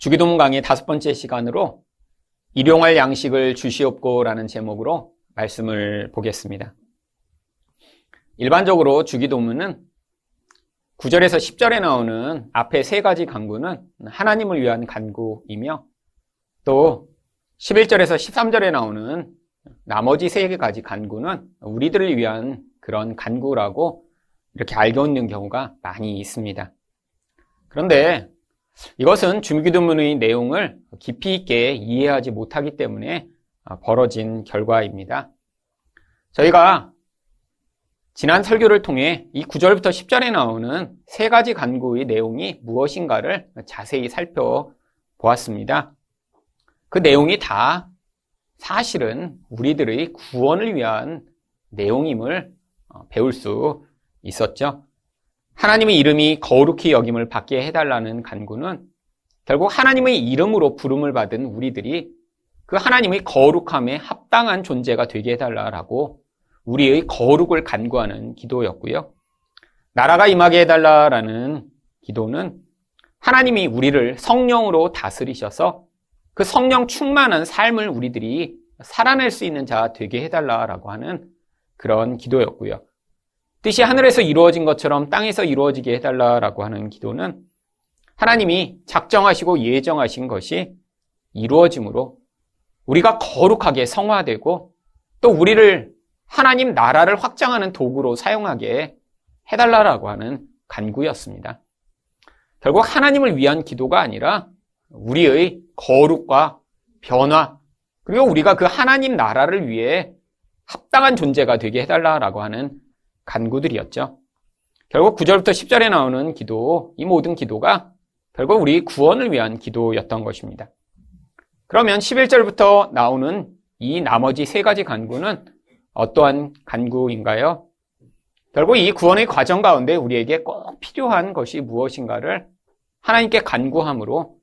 주기도문 강의 다섯 번째 시간으로 일용할 양식을 주시옵고라는 제목으로 말씀을 보겠습니다. 일반적으로 주기도문은 9절에서 10절에 나오는 앞에 세 가지 간구는 하나님을 위한 간구이며 또 11절에서 13절에 나오는 나머지 세 가지 간구는 우리들을 위한 그런 간구라고 이렇게 알고 있는 경우가 많이 있습니다. 그런데 이것은 주기도문의 내용을 깊이 있게 이해하지 못하기 때문에 벌어진 결과입니다. 저희가 지난 설교를 통해 이 9절부터 10절에 나오는 세 가지 간구의 내용이 무엇인가를 자세히 살펴보았습니다. 그 내용이 다 사실은 우리들의 구원을 위한 내용임을 배울 수 있었죠. 하나님의 이름이 거룩히 여김을 받게 해달라는 간구는 결국 하나님의 이름으로 부름을 받은 우리들이 그 하나님의 거룩함에 합당한 존재가 되게 해달라라고 우리의 거룩을 간구하는 기도였고요. 나라가 임하게 해달라라는 기도는 하나님이 우리를 성령으로 다스리셔서 그 성령 충만한 삶을 우리들이 살아낼 수 있는 자 되게 해달라라고 하는 그런 기도였고요. 뜻이 하늘에서 이루어진 것처럼 땅에서 이루어지게 해달라라고 하는 기도는 하나님이 작정하시고 예정하신 것이 이루어짐으로 우리가 거룩하게 성화되고 또 우리를 하나님 나라를 확장하는 도구로 사용하게 해달라라고 하는 간구였습니다. 결국 하나님을 위한 기도가 아니라 우리의 거룩과 변화, 그리고 우리가 그 하나님 나라를 위해 합당한 존재가 되게 해달라라고 하는 간구들이었죠. 결국 9절부터 10절에 나오는 기도, 이 모든 기도가 결국 우리 구원을 위한 기도였던 것입니다. 그러면 11절부터 나오는 이 나머지 세 가지 간구는 어떠한 간구인가요? 결국 이 구원의 과정 가운데 우리에게 꼭 필요한 것이 무엇인가를 하나님께 간구함으로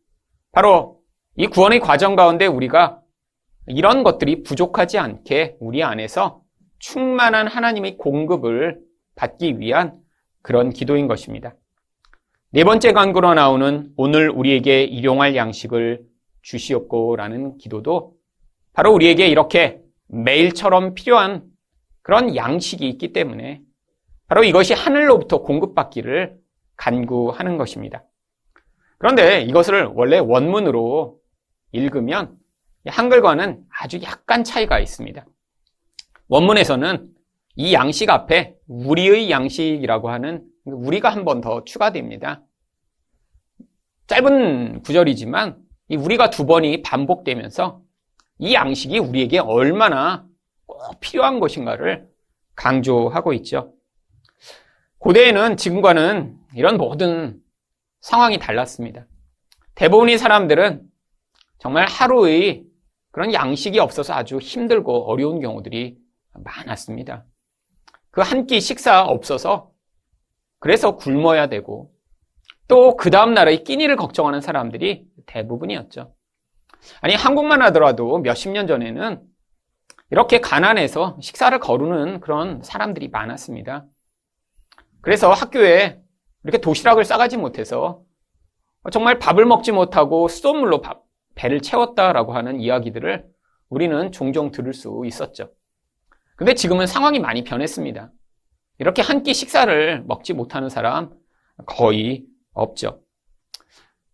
바로 이 구원의 과정 가운데 우리가 이런 것들이 부족하지 않게 우리 안에서 충만한 하나님의 공급을 받기 위한 그런 기도인 것입니다. 네 번째 간구로 나오는 오늘 우리에게 일용할 양식을 주시옵고라는 기도도 바로 우리에게 이렇게 매일처럼 필요한 그런 양식이 있기 때문에 바로 이것이 하늘로부터 공급받기를 간구하는 것입니다. 그런데 이것을 원래 원문으로 읽으면 한글과는 아주 약간 차이가 있습니다. 원문에서는 이 양식 앞에 우리의 양식이라고 하는 우리가 한 번 더 추가됩니다. 짧은 구절이지만 이 우리가 두 번이 반복되면서 이 양식이 우리에게 얼마나 꼭 필요한 것인가를 강조하고 있죠. 고대에는 지금과는 이런 모든 상황이 달랐습니다. 대부분의 사람들은 정말 하루의 그런 양식이 없어서 아주 힘들고 어려운 경우들이 많았습니다. 그 한 끼 식사 없어서 그래서 굶어야 되고 또 그 다음 날의 끼니를 걱정하는 사람들이 대부분이었죠. 아니, 한국만 하더라도 몇십 년 전에는 이렇게 가난해서 식사를 거르는 그런 사람들이 많았습니다. 그래서 학교에 이렇게 도시락을 싸가지 못해서 정말 밥을 먹지 못하고 수돗물로 밥, 배를 채웠다라고 하는 이야기들을 우리는 종종 들을 수 있었죠. 근데 지금은 상황이 많이 변했습니다. 이렇게 한 끼 식사를 먹지 못하는 사람 거의 없죠.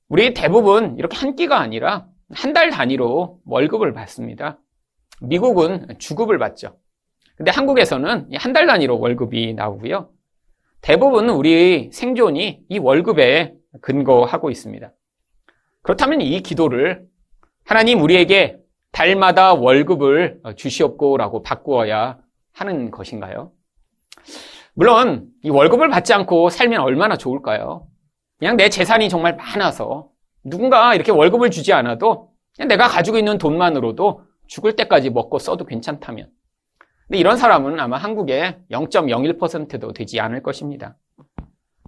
우리 대부분 이렇게 한 끼가 아니라 한 달 단위로 월급을 받습니다. 미국은 주급을 받죠. 근데 한국에서는 한 달 단위로 월급이 나오고요. 대부분 우리 생존이 이 월급에 근거하고 있습니다. 그렇다면 이 기도를 하나님 우리에게 달마다 월급을 주시옵고라고 바꾸어야 하는 것인가요? 물론 이 월급을 받지 않고 살면 얼마나 좋을까요? 그냥 내 재산이 정말 많아서 누군가 이렇게 월급을 주지 않아도 내가 가지고 있는 돈만으로도 죽을 때까지 먹고 써도 괜찮다면. 근데 이런 사람은 아마 한국에 0.01%도 되지 않을 것입니다.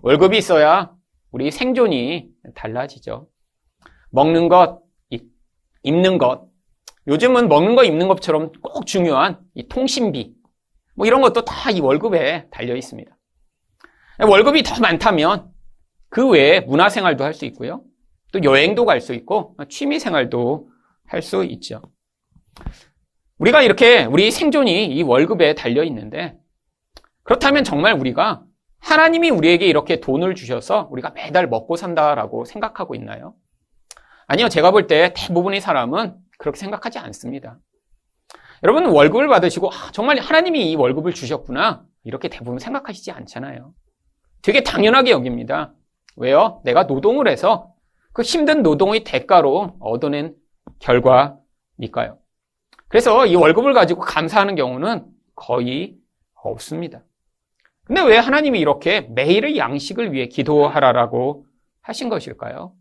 월급이 있어야 우리 생존이 달라지죠. 먹는 것, 입는 것, 요즘은 먹는 거 입는 것처럼 꼭 중요한 이 통신비, 뭐 이런 것도 다 이 월급에 달려 있습니다. 월급이 더 많다면 그 외에 문화생활도 할 수 있고요. 또 여행도 갈 수 있고 취미 생활도 할 수 있죠. 우리가 이렇게 우리 생존이 이 월급에 달려 있는데 그렇다면 정말 우리가 하나님이 우리에게 이렇게 돈을 주셔서 우리가 매달 먹고 산다라고 생각하고 있나요? 아니요. 제가 볼 때 대부분의 사람은 그렇게 생각하지 않습니다. 여러분 월급을 받으시고 아, 정말 하나님이 이 월급을 주셨구나 이렇게 대부분 생각하시지 않잖아요. 되게 당연하게 여깁니다. 왜요? 내가 노동을 해서 그 힘든 노동의 대가로 얻어낸 결과니까요. 그래서 이 월급을 가지고 감사하는 경우는 거의 없습니다. 근데 왜 하나님이 이렇게 매일의 양식을 위해 기도하라라고 하신 것일까요?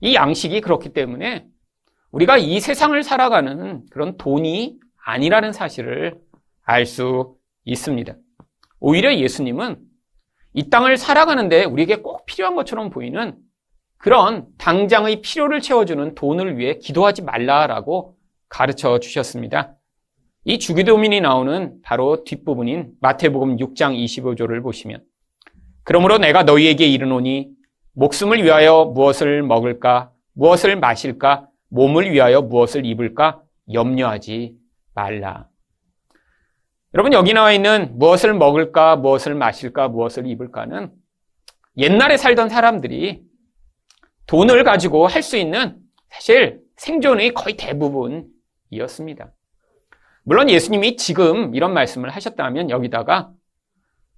이 양식이 그렇기 때문에 우리가 이 세상을 살아가는 그런 돈이 아니라는 사실을 알 수 있습니다. 오히려 예수님은 이 땅을 살아가는데 우리에게 꼭 필요한 것처럼 보이는 그런 당장의 필요를 채워주는 돈을 위해 기도하지 말라라고 가르쳐 주셨습니다. 이 주기도민이 나오는 바로 뒷부분인 마태복음 6장 25조를 보시면 그러므로 내가 너희에게 이르노니 목숨을 위하여 무엇을 먹을까 무엇을 마실까 몸을 위하여 무엇을 입을까 염려하지 말라. 여러분 여기 나와 있는 무엇을 먹을까 무엇을 마실까 무엇을 입을까는 옛날에 살던 사람들이 돈을 가지고 할 수 있는 사실 생존의 거의 대부분이었습니다. 물론 예수님이 지금 이런 말씀을 하셨다면 여기다가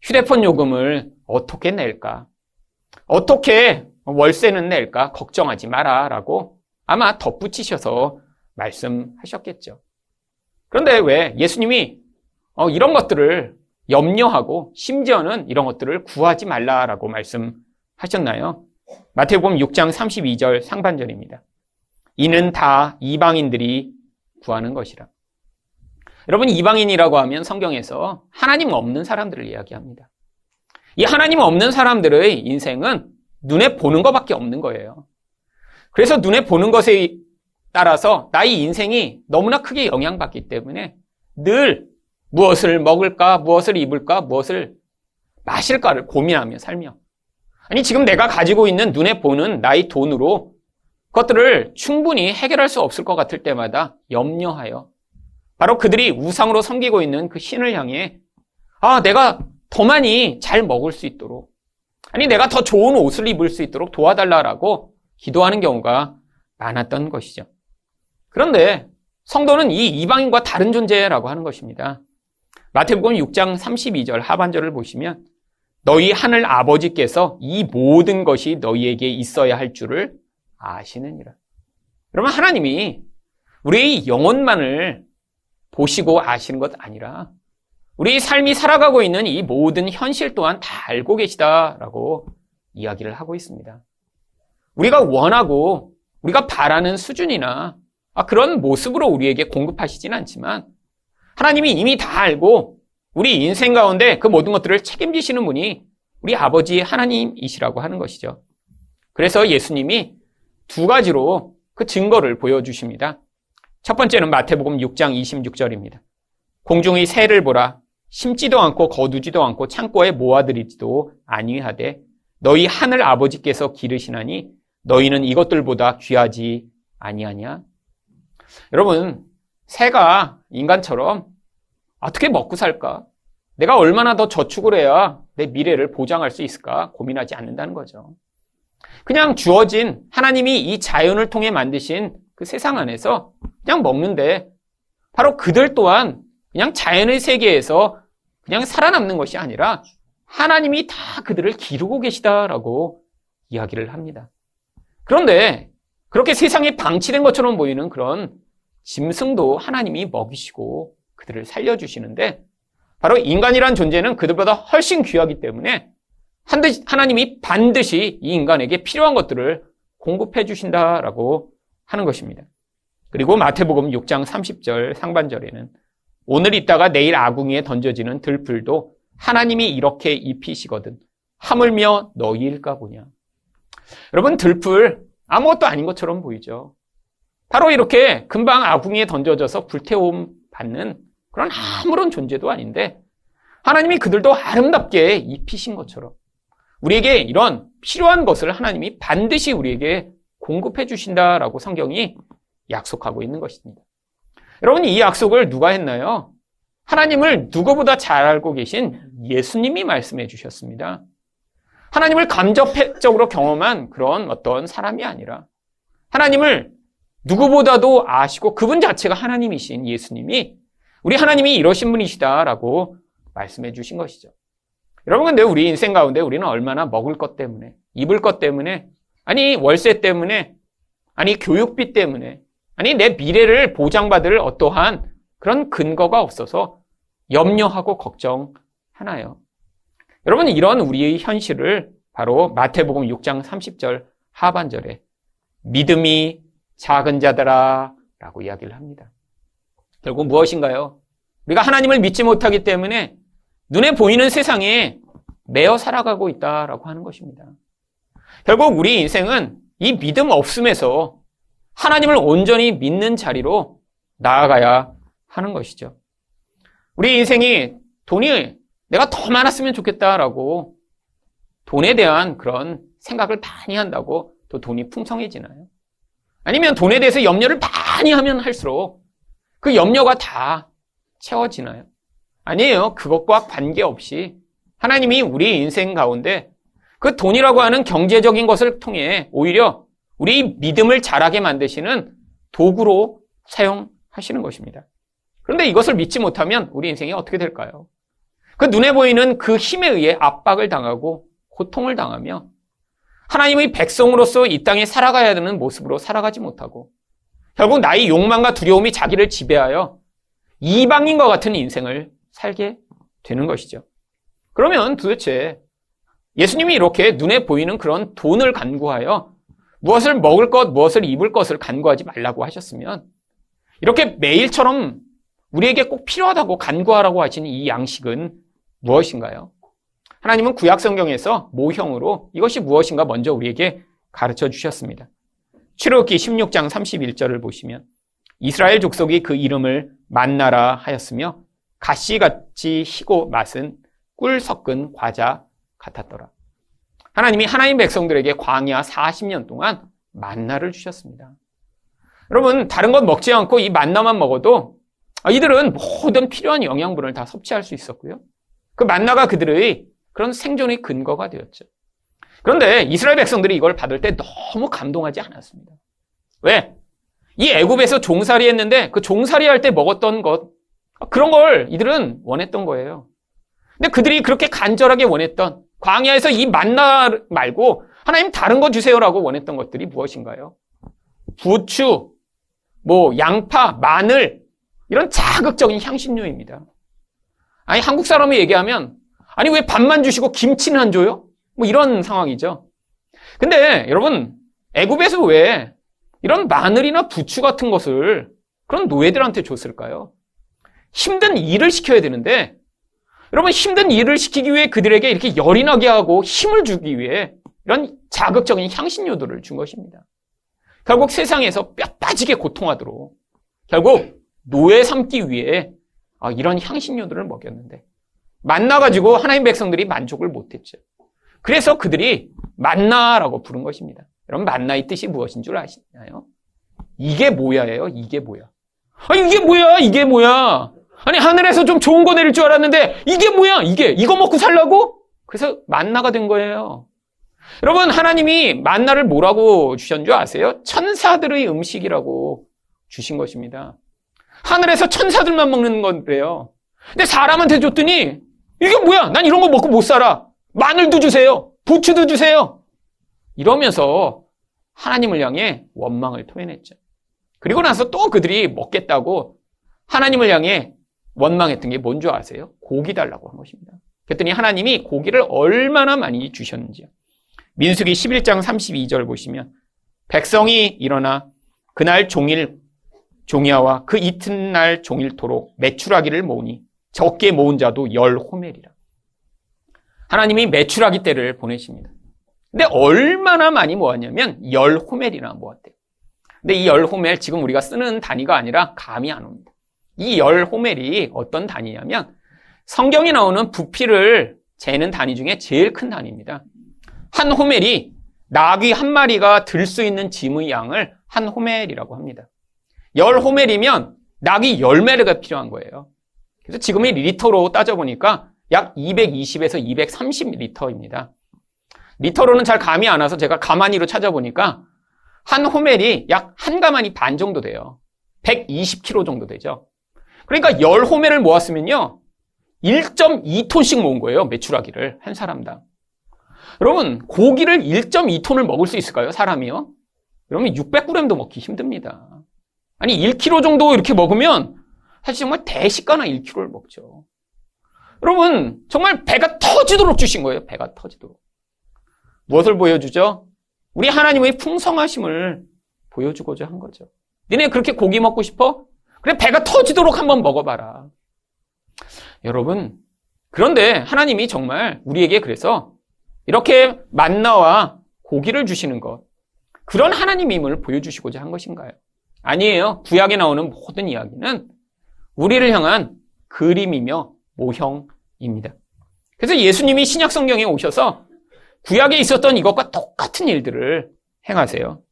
휴대폰 요금을 어떻게 낼까? 어떻게 월세는 낼까? 걱정하지 마라. 라고 아마 덧붙이셔서 말씀하셨겠죠. 그런데 왜 예수님이 어, 이런 것들을 염려하고 심지어는 이런 것들을 구하지 말라라고 말씀하셨나요? 마태복음 6장 32절 상반절입니다. 이는 다 이방인들이 구하는 것이라. 여러분 이방인이라고 하면 성경에서 하나님 없는 사람들을 이야기합니다. 이 하나님 없는 사람들의 인생은 눈에 보는 것밖에 없는 거예요. 그래서 눈에 보는 것에 따라서 나의 인생이 너무나 크게 영향받기 때문에 늘 무엇을 먹을까, 무엇을 입을까, 무엇을 마실까를 고민하며 살며. 아니 지금 내가 가지고 있는 눈에 보는 나의 돈으로 그것들을 충분히 해결할 수 없을 것 같을 때마다 염려하여 바로 그들이 우상으로 섬기고 있는 그 신을 향해 아 내가 더 많이 잘 먹을 수 있도록 아니 내가 더 좋은 옷을 입을 수 있도록 도와달라라고 기도하는 경우가 많았던 것이죠. 그런데 성도는 이 이방인과 다른 존재라고 하는 것입니다. 마태복음 6장 32절 하반절을 보시면 너희 하늘 아버지께서 이 모든 것이 너희에게 있어야 할 줄을 아시느니라. 그러면 하나님이 우리의 영혼만을 보시고 아시는 것 아니라 우리 삶이 살아가고 있는 이 모든 현실 또한 다 알고 계시다라고 이야기를 하고 있습니다. 우리가 원하고 우리가 바라는 수준이나 그런 모습으로 우리에게 공급하시진 않지만 하나님이 이미 다 알고 우리 인생 가운데 그 모든 것들을 책임지시는 분이 우리 아버지 하나님이시라고 하는 것이죠. 그래서 예수님이 두 가지로 그 증거를 보여주십니다. 첫 번째는 마태복음 6장 26절입니다. 공중의 새를 보라. 심지도 않고 거두지도 않고 창고에 모아들이지도 아니하되 너희 하늘 아버지께서 기르시나니 너희는 이것들보다 귀하지 아니하냐? 여러분, 새가 인간처럼 어떻게 먹고 살까? 내가 얼마나 더 저축을 해야 내 미래를 보장할 수 있을까 고민하지 않는다는 거죠. 그냥 주어진 하나님이 이 자연을 통해 만드신 그 세상 안에서 그냥 먹는데 바로 그들 또한 그냥 자연의 세계에서 그냥 살아남는 것이 아니라 하나님이 다 그들을 기르고 계시다라고 이야기를 합니다. 그런데 그렇게 세상에 방치된 것처럼 보이는 그런 짐승도 하나님이 먹이시고 그들을 살려주시는데 바로 인간이란 존재는 그들보다 훨씬 귀하기 때문에 하나님이 반드시 이 인간에게 필요한 것들을 공급해 주신다라고 하는 것입니다. 그리고 마태복음 6장 30절 상반절에는 오늘 있다가 내일 아궁이에 던져지는 들풀도 하나님이 이렇게 입히시거든 하물며 너희일까 보냐. 여러분 들풀 아무것도 아닌 것처럼 보이죠. 바로 이렇게 금방 아궁이에 던져져서 불태움 받는 그런 아무런 존재도 아닌데 하나님이 그들도 아름답게 입히신 것처럼 우리에게 이런 필요한 것을 하나님이 반드시 우리에게 공급해 주신다라고 성경이 약속하고 있는 것입니다. 여러분, 이 약속을 누가 했나요? 하나님을 누구보다 잘 알고 계신 예수님이 말씀해 주셨습니다. 하나님을 감접적으로 경험한 그런 어떤 사람이 아니라 하나님을 누구보다도 아시고 그분 자체가 하나님이신 예수님이 우리 하나님이 이러신 분이시다라고 말씀해 주신 것이죠. 여러분, 근데 우리 인생 가운데 우리는 얼마나 먹을 것 때문에, 입을 것 때문에, 아니, 월세 때문에, 아니, 교육비 때문에, 아니, 내 미래를 보장받을 어떠한 그런 근거가 없어서 염려하고 걱정하나요? 여러분, 이런 우리의 현실을 바로 마태복음 6장 30절 하반절에 믿음이 작은 자들아 라고 이야기를 합니다. 결국 무엇인가요? 우리가 하나님을 믿지 못하기 때문에 눈에 보이는 세상에 매어 살아가고 있다라고 하는 것입니다. 결국 우리 인생은 이 믿음 없음에서 하나님을 온전히 믿는 자리로 나아가야 하는 것이죠. 우리 인생이 돈이 내가 더 많았으면 좋겠다라고 돈에 대한 그런 생각을 많이 한다고 또 돈이 풍성해지나요? 아니면 돈에 대해서 염려를 많이 하면 할수록 그 염려가 다 채워지나요? 아니에요. 그것과 관계없이 하나님이 우리 인생 가운데 그 돈이라고 하는 경제적인 것을 통해 오히려 우리 믿음을 자라게 만드시는 도구로 사용하시는 것입니다. 그런데 이것을 믿지 못하면 우리 인생이 어떻게 될까요? 그 눈에 보이는 그 힘에 의해 압박을 당하고 고통을 당하며 하나님의 백성으로서 이 땅에 살아가야 되는 모습으로 살아가지 못하고 결국 나의 욕망과 두려움이 자기를 지배하여 이방인과 같은 인생을 살게 되는 것이죠. 그러면 도대체 예수님이 이렇게 눈에 보이는 그런 돈을 간구하여 무엇을 먹을 것, 무엇을 입을 것을 간구하지 말라고 하셨으면 이렇게 매일처럼 우리에게 꼭 필요하다고 간구하라고 하신 이 양식은 무엇인가요? 하나님은 구약 성경에서 모형으로 이것이 무엇인가 먼저 우리에게 가르쳐 주셨습니다. 출애굽기 16장 31절을 보시면 이스라엘 족속이 그 이름을 만나라 하였으며 가시같이 희고 맛은 꿀 섞은 과자 같았더라. 하나님이 하나님 백성들에게 광야 40년 동안 만나를 주셨습니다. 여러분, 다른 것 먹지 않고 이 만나만 먹어도 이들은 모든 필요한 영양분을 다 섭취할 수 있었고요. 그 만나가 그들의 그런 생존의 근거가 되었죠. 그런데 이스라엘 백성들이 이걸 받을 때 너무 감동하지 않았습니다. 왜? 이 애굽에서 종살이 했는데 그 종살이 할 때 먹었던 것 그런 걸 이들은 원했던 거예요. 근데 그들이 그렇게 간절하게 원했던 광야에서 이 만나 말고 하나님 다른 거 주세요라고 원했던 것들이 무엇인가요? 부추, 뭐 양파, 마늘 이런 자극적인 향신료입니다. 아니 한국 사람이 얘기하면 아니 왜 밥만 주시고 김치는 안 줘요? 뭐 이런 상황이죠. 근데 여러분 애굽에서 왜 이런 마늘이나 부추 같은 것을 그런 노예들한테 줬을까요? 힘든 일을 시켜야 되는데 여러분 힘든 일을 시키기 위해 그들에게 이렇게 열이 나게 하고 힘을 주기 위해 이런 자극적인 향신료들을 준 것입니다. 결국 세상에서 뼈 빠지게 고통하도록 결국 노예 삼기 위해 아, 이런 향신료들을 먹였는데 만나가지고 하나님 백성들이 만족을 못했죠. 그래서 그들이 만나라고 부른 것입니다. 여러분 만나의 뜻이 무엇인 줄 아시나요? 이게 뭐야예요? 이게 뭐야? 아 이게 뭐야? 이게 뭐야? 아니 하늘에서 좀 좋은 거 내릴 줄 알았는데 이게 뭐야? 이게 이거 먹고 살라고? 그래서 만나가 된 거예요. 여러분 하나님이 만나를 뭐라고 주신 줄 아세요? 천사들의 음식이라고 주신 것입니다. 하늘에서 천사들만 먹는 건데요. 근데 사람한테 줬더니 이게 뭐야? 난 이런 거 먹고 못 살아. 마늘도 주세요. 부추도 주세요. 이러면서 하나님을 향해 원망을 토해냈죠. 그리고 나서 또 그들이 먹겠다고 하나님을 향해 원망했던 게 뭔 줄 아세요? 고기 달라고 한 것입니다. 그랬더니 하나님이 고기를 얼마나 많이 주셨는지요. 민수기 11장 32절 보시면 백성이 일어나 그날 종일 종야와 그 이튿날 종일토록 매출하기를 모으니 적게 모은 자도 열 호멜이라. 하나님이 매출하기 때를 보내십니다. 근데 얼마나 많이 모았냐면 열 호멜이나 모았대요. 근데 이 열 호멜 지금 우리가 쓰는 단위가 아니라 감이 안 옵니다. 이 열 호멜이 어떤 단위냐면 성경에 나오는 부피를 재는 단위 중에 제일 큰 단위입니다. 한 호멜이 나귀 한 마리가 들 수 있는 짐의 양을 한 호멜이라고 합니다. 열 호멜이면 낙이 열매가 필요한 거예요. 그래서 지금의 리터로 따져보니까 약 220에서 230리터입니다. 리터로는 잘 감이 안 와서 제가 가마니로 찾아보니까 한 호멜이 약 한 가마니 반 정도 돼요. 120kg 정도 되죠. 그러니까 열 호멜을 모았으면요. 1.2톤씩 모은 거예요. 매출하기를 한 사람당. 여러분 고기를 1.2톤을 먹을 수 있을까요? 사람이요? 그러면 600g도 먹기 힘듭니다. 아니 1kg 정도 이렇게 먹으면 사실 정말 대식가나 1kg를 먹죠. 여러분 정말 배가 터지도록 주신 거예요. 배가 터지도록. 무엇을 보여주죠? 우리 하나님의 풍성하심을 보여주고자 한 거죠. 니네 그렇게 고기 먹고 싶어? 그래 배가 터지도록 한번 먹어봐라. 여러분 그런데 하나님이 정말 우리에게 그래서 이렇게 만나와 고기를 주시는 것 그런 하나님임을 보여주시고자 한 것인가요? 아니에요. 구약에 나오는 모든 이야기는 우리를 향한 그림이며 모형입니다. 그래서 예수님이 신약 성경에 오셔서 구약에 있었던 이것과 똑같은 일들을 행하세요.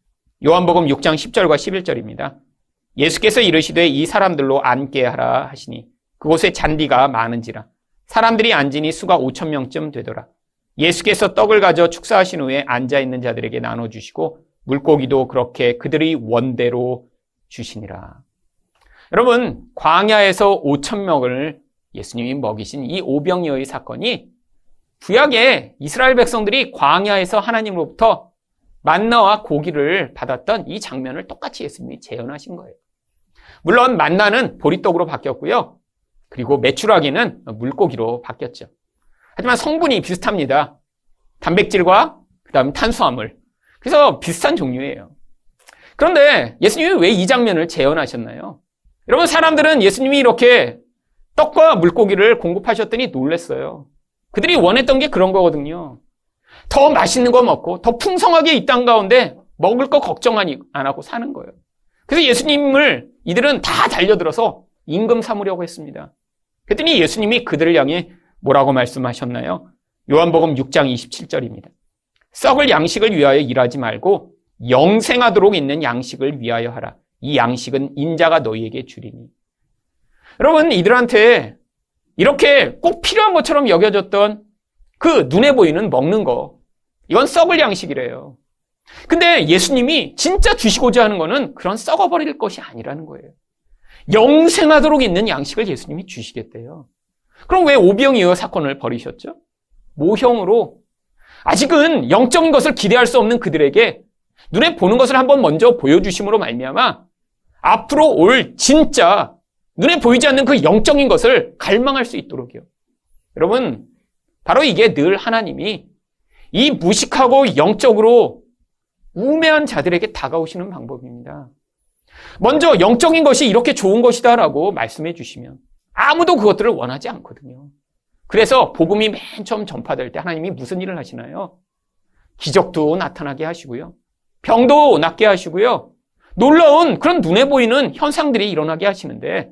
요한복음 6장 10절과 11절입니다. 예수께서 이르시되 이 사람들로 앉게 하라 하시니 그곳에 잔디가 많은지라 사람들이 앉으니 수가 5천 명쯤 되더라. 예수께서 떡을 가져 축사하신 후에 앉아 있는 자들에게 나눠 주시고 물고기도 그렇게 그들의 원대로 주시니라. 여러분, 광야에서 5천 명을 예수님이 먹이신 이 오병이어의 사건이 구약에 이스라엘 백성들이 광야에서 하나님으로부터 만나와 고기를 받았던 이 장면을 똑같이 예수님이 재현하신 거예요. 물론 만나는 보리떡으로 바뀌었고요. 그리고 메추라기는 물고기로 바뀌었죠. 하지만 성분이 비슷합니다. 단백질과 그다음 탄수화물. 그래서 비슷한 종류예요. 그런데 예수님이 왜 이 장면을 재현하셨나요? 여러분 사람들은 예수님이 이렇게 떡과 물고기를 공급하셨더니 놀랐어요. 그들이 원했던 게 그런 거거든요. 더 맛있는 거 먹고 더 풍성하게 이 땅 가운데 먹을 거 걱정 안 하고 사는 거예요. 그래서 예수님을 이들은 다 달려들어서 임금 삼으려고 했습니다. 그랬더니 예수님이 그들을 향해 뭐라고 말씀하셨나요? 요한복음 6장 27절입니다. 썩을 양식을 위하여 일하지 말고 영생하도록 있는 양식을 위하여 하라. 이 양식은 인자가 너희에게 주리니. 여러분, 이들한테 이렇게 꼭 필요한 것처럼 여겨졌던 그 눈에 보이는 먹는 거. 이건 썩을 양식이래요. 근데 예수님이 진짜 주시고자 하는 거는 그런 썩어버릴 것이 아니라는 거예요. 영생하도록 있는 양식을 예수님이 주시겠대요. 그럼 왜 오병이어 사건을 벌이셨죠? 모형으로 아직은 영적인 것을 기대할 수 없는 그들에게 눈에 보는 것을 한번 먼저 보여주심으로 말미암아 앞으로 올 진짜 눈에 보이지 않는 그 영적인 것을 갈망할 수 있도록요. 여러분, 바로 이게 늘 하나님이 이 무식하고 영적으로 우매한 자들에게 다가오시는 방법입니다. 먼저 영적인 것이 이렇게 좋은 것이다라고 말씀해 주시면 아무도 그것들을 원하지 않거든요. 그래서 복음이 맨 처음 전파될 때 하나님이 무슨 일을 하시나요? 기적도 나타나게 하시고요. 병도 낫게 하시고요. 놀라운 그런 눈에 보이는 현상들이 일어나게 하시는데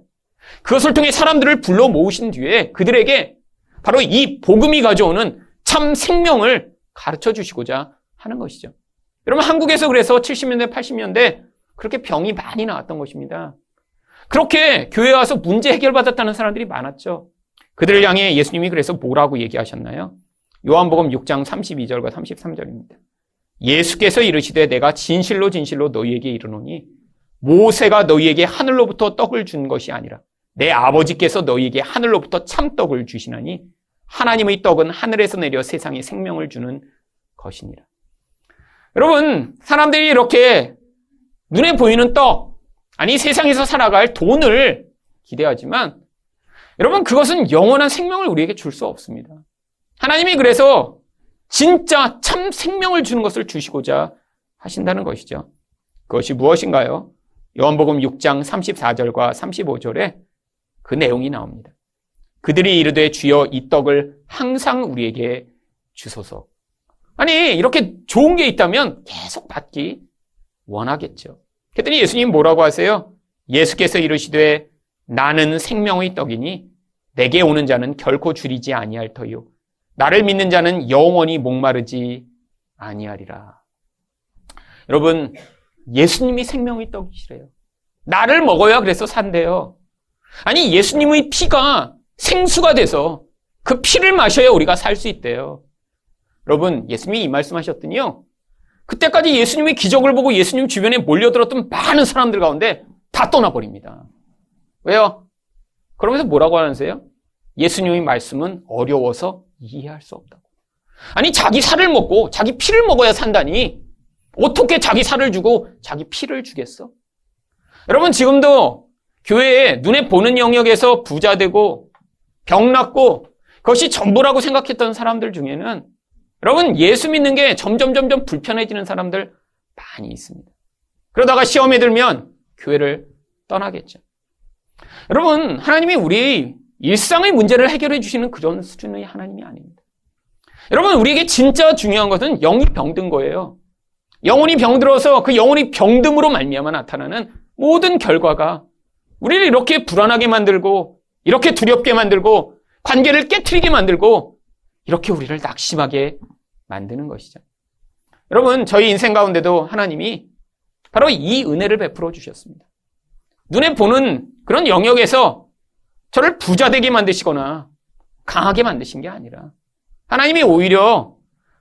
그것을 통해 사람들을 불러 모으신 뒤에 그들에게 바로 이 복음이 가져오는 참 생명을 가르쳐 주시고자 하는 것이죠. 여러분 한국에서 그래서 70년대, 80년대 그렇게 병이 많이 나왔던 것입니다. 그렇게 교회 와서 문제 해결받았다는 사람들이 많았죠. 그들을 향해 예수님이 그래서 뭐라고 얘기하셨나요? 요한복음 6장 32절과 33절입니다. 예수께서 이르시되 내가 진실로 진실로 너희에게 이르노니 모세가 너희에게 하늘로부터 떡을 준 것이 아니라 내 아버지께서 너희에게 하늘로부터 참떡을 주시나니 하나님의 떡은 하늘에서 내려 세상에 생명을 주는 것이니라. 여러분, 사람들이 이렇게 눈에 보이는 떡, 아니 세상에서 살아갈 돈을 기대하지만 여러분 그것은 영원한 생명을 우리에게 줄 수 없습니다. 하나님이 그래서 진짜 참 생명을 주는 것을 주시고자 하신다는 것이죠. 그것이 무엇인가요? 요한복음 6장 34절과 35절에 그 내용이 나옵니다. 그들이 이르되 주여 이 떡을 항상 우리에게 주소서. 아니 이렇게 좋은 게 있다면 계속 받기 원하겠죠. 그랬더니 예수님 뭐라고 하세요? 예수께서 이르시되 나는 생명의 떡이니 내게 오는 자는 결코 줄이지 아니할 터요. 나를 믿는 자는 영원히 목마르지 아니하리라. 여러분, 예수님이 생명의 떡이시래요. 나를 먹어야 그래서 산대요. 아니, 예수님의 피가 생수가 돼서 그 피를 마셔야 우리가 살 수 있대요. 여러분, 예수님이 이 말씀 하셨더니요. 그때까지 예수님의 기적을 보고 예수님 주변에 몰려들었던 많은 사람들 가운데 다 떠나버립니다. 왜요? 그러면서 뭐라고 하는세요? 예수님의 말씀은 어려워서 이해할 수 없다고. 아니, 자기 살을 먹고 자기 피를 먹어야 산다니 어떻게 자기 살을 주고 자기 피를 주겠어? 여러분, 지금도 교회에 눈에 보는 영역에서 부자 되고 병 낫고 그것이 전부라고 생각했던 사람들 중에는 여러분, 예수 믿는 게 점점 점점 불편해지는 사람들 많이 있습니다. 그러다가 시험에 들면 교회를 떠나겠죠. 여러분, 하나님이 우리 일상의 문제를 해결해 주시는 그런 수준의 하나님이 아닙니다. 여러분, 우리에게 진짜 중요한 것은 영이 병든 거예요. 영혼이 병들어서 그 영혼이 병듦으로 말미암아 나타나는 모든 결과가 우리를 이렇게 불안하게 만들고 이렇게 두렵게 만들고 관계를 깨뜨리게 만들고 이렇게 우리를 낙심하게 만드는 것이죠. 여러분, 저희 인생 가운데도 하나님이 바로 이 은혜를 베풀어 주셨습니다. 눈에 보는 그런 영역에서 저를 부자 되게 만드시거나 강하게 만드신 게 아니라 하나님이 오히려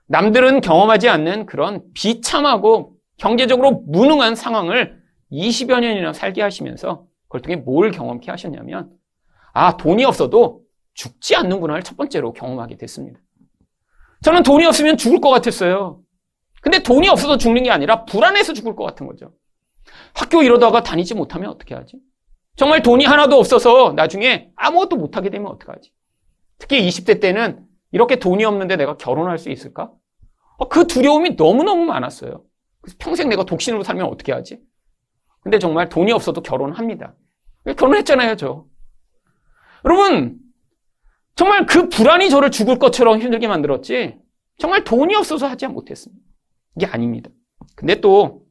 남들은 경험하지 않는 그런 비참하고 경제적으로 무능한 상황을 20여 년이나 살게 하시면서 그걸 통해 뭘 경험케 하셨냐면 아 돈이 없어도 죽지 않는구나를 첫 번째로 경험하게 됐습니다. 저는 돈이 없으면 죽을 것 같았어요. 근데 돈이 없어서 죽는 게 아니라 불안해서 죽을 것 같은 거죠. 학교 이러다가 다니지 못하면 어떻게 하지? 정말 돈이 하나도 없어서 나중에 아무것도 못하게 되면 어떡하지? 특히 20대 때는 이렇게 돈이 없는데 내가 결혼할 수 있을까? 어, 그 두려움이 너무너무 많았어요. 그래서 평생 내가 독신으로 살면 어떻게 하지? 근데 정말 돈이 없어도 결혼합니다. 결혼했잖아요, 저. 여러분, 정말 그 불안이 저를 죽을 것처럼 힘들게 만들었지, 정말 돈이 없어서 하지 못했습니다. 이게 아닙니다. 근데 또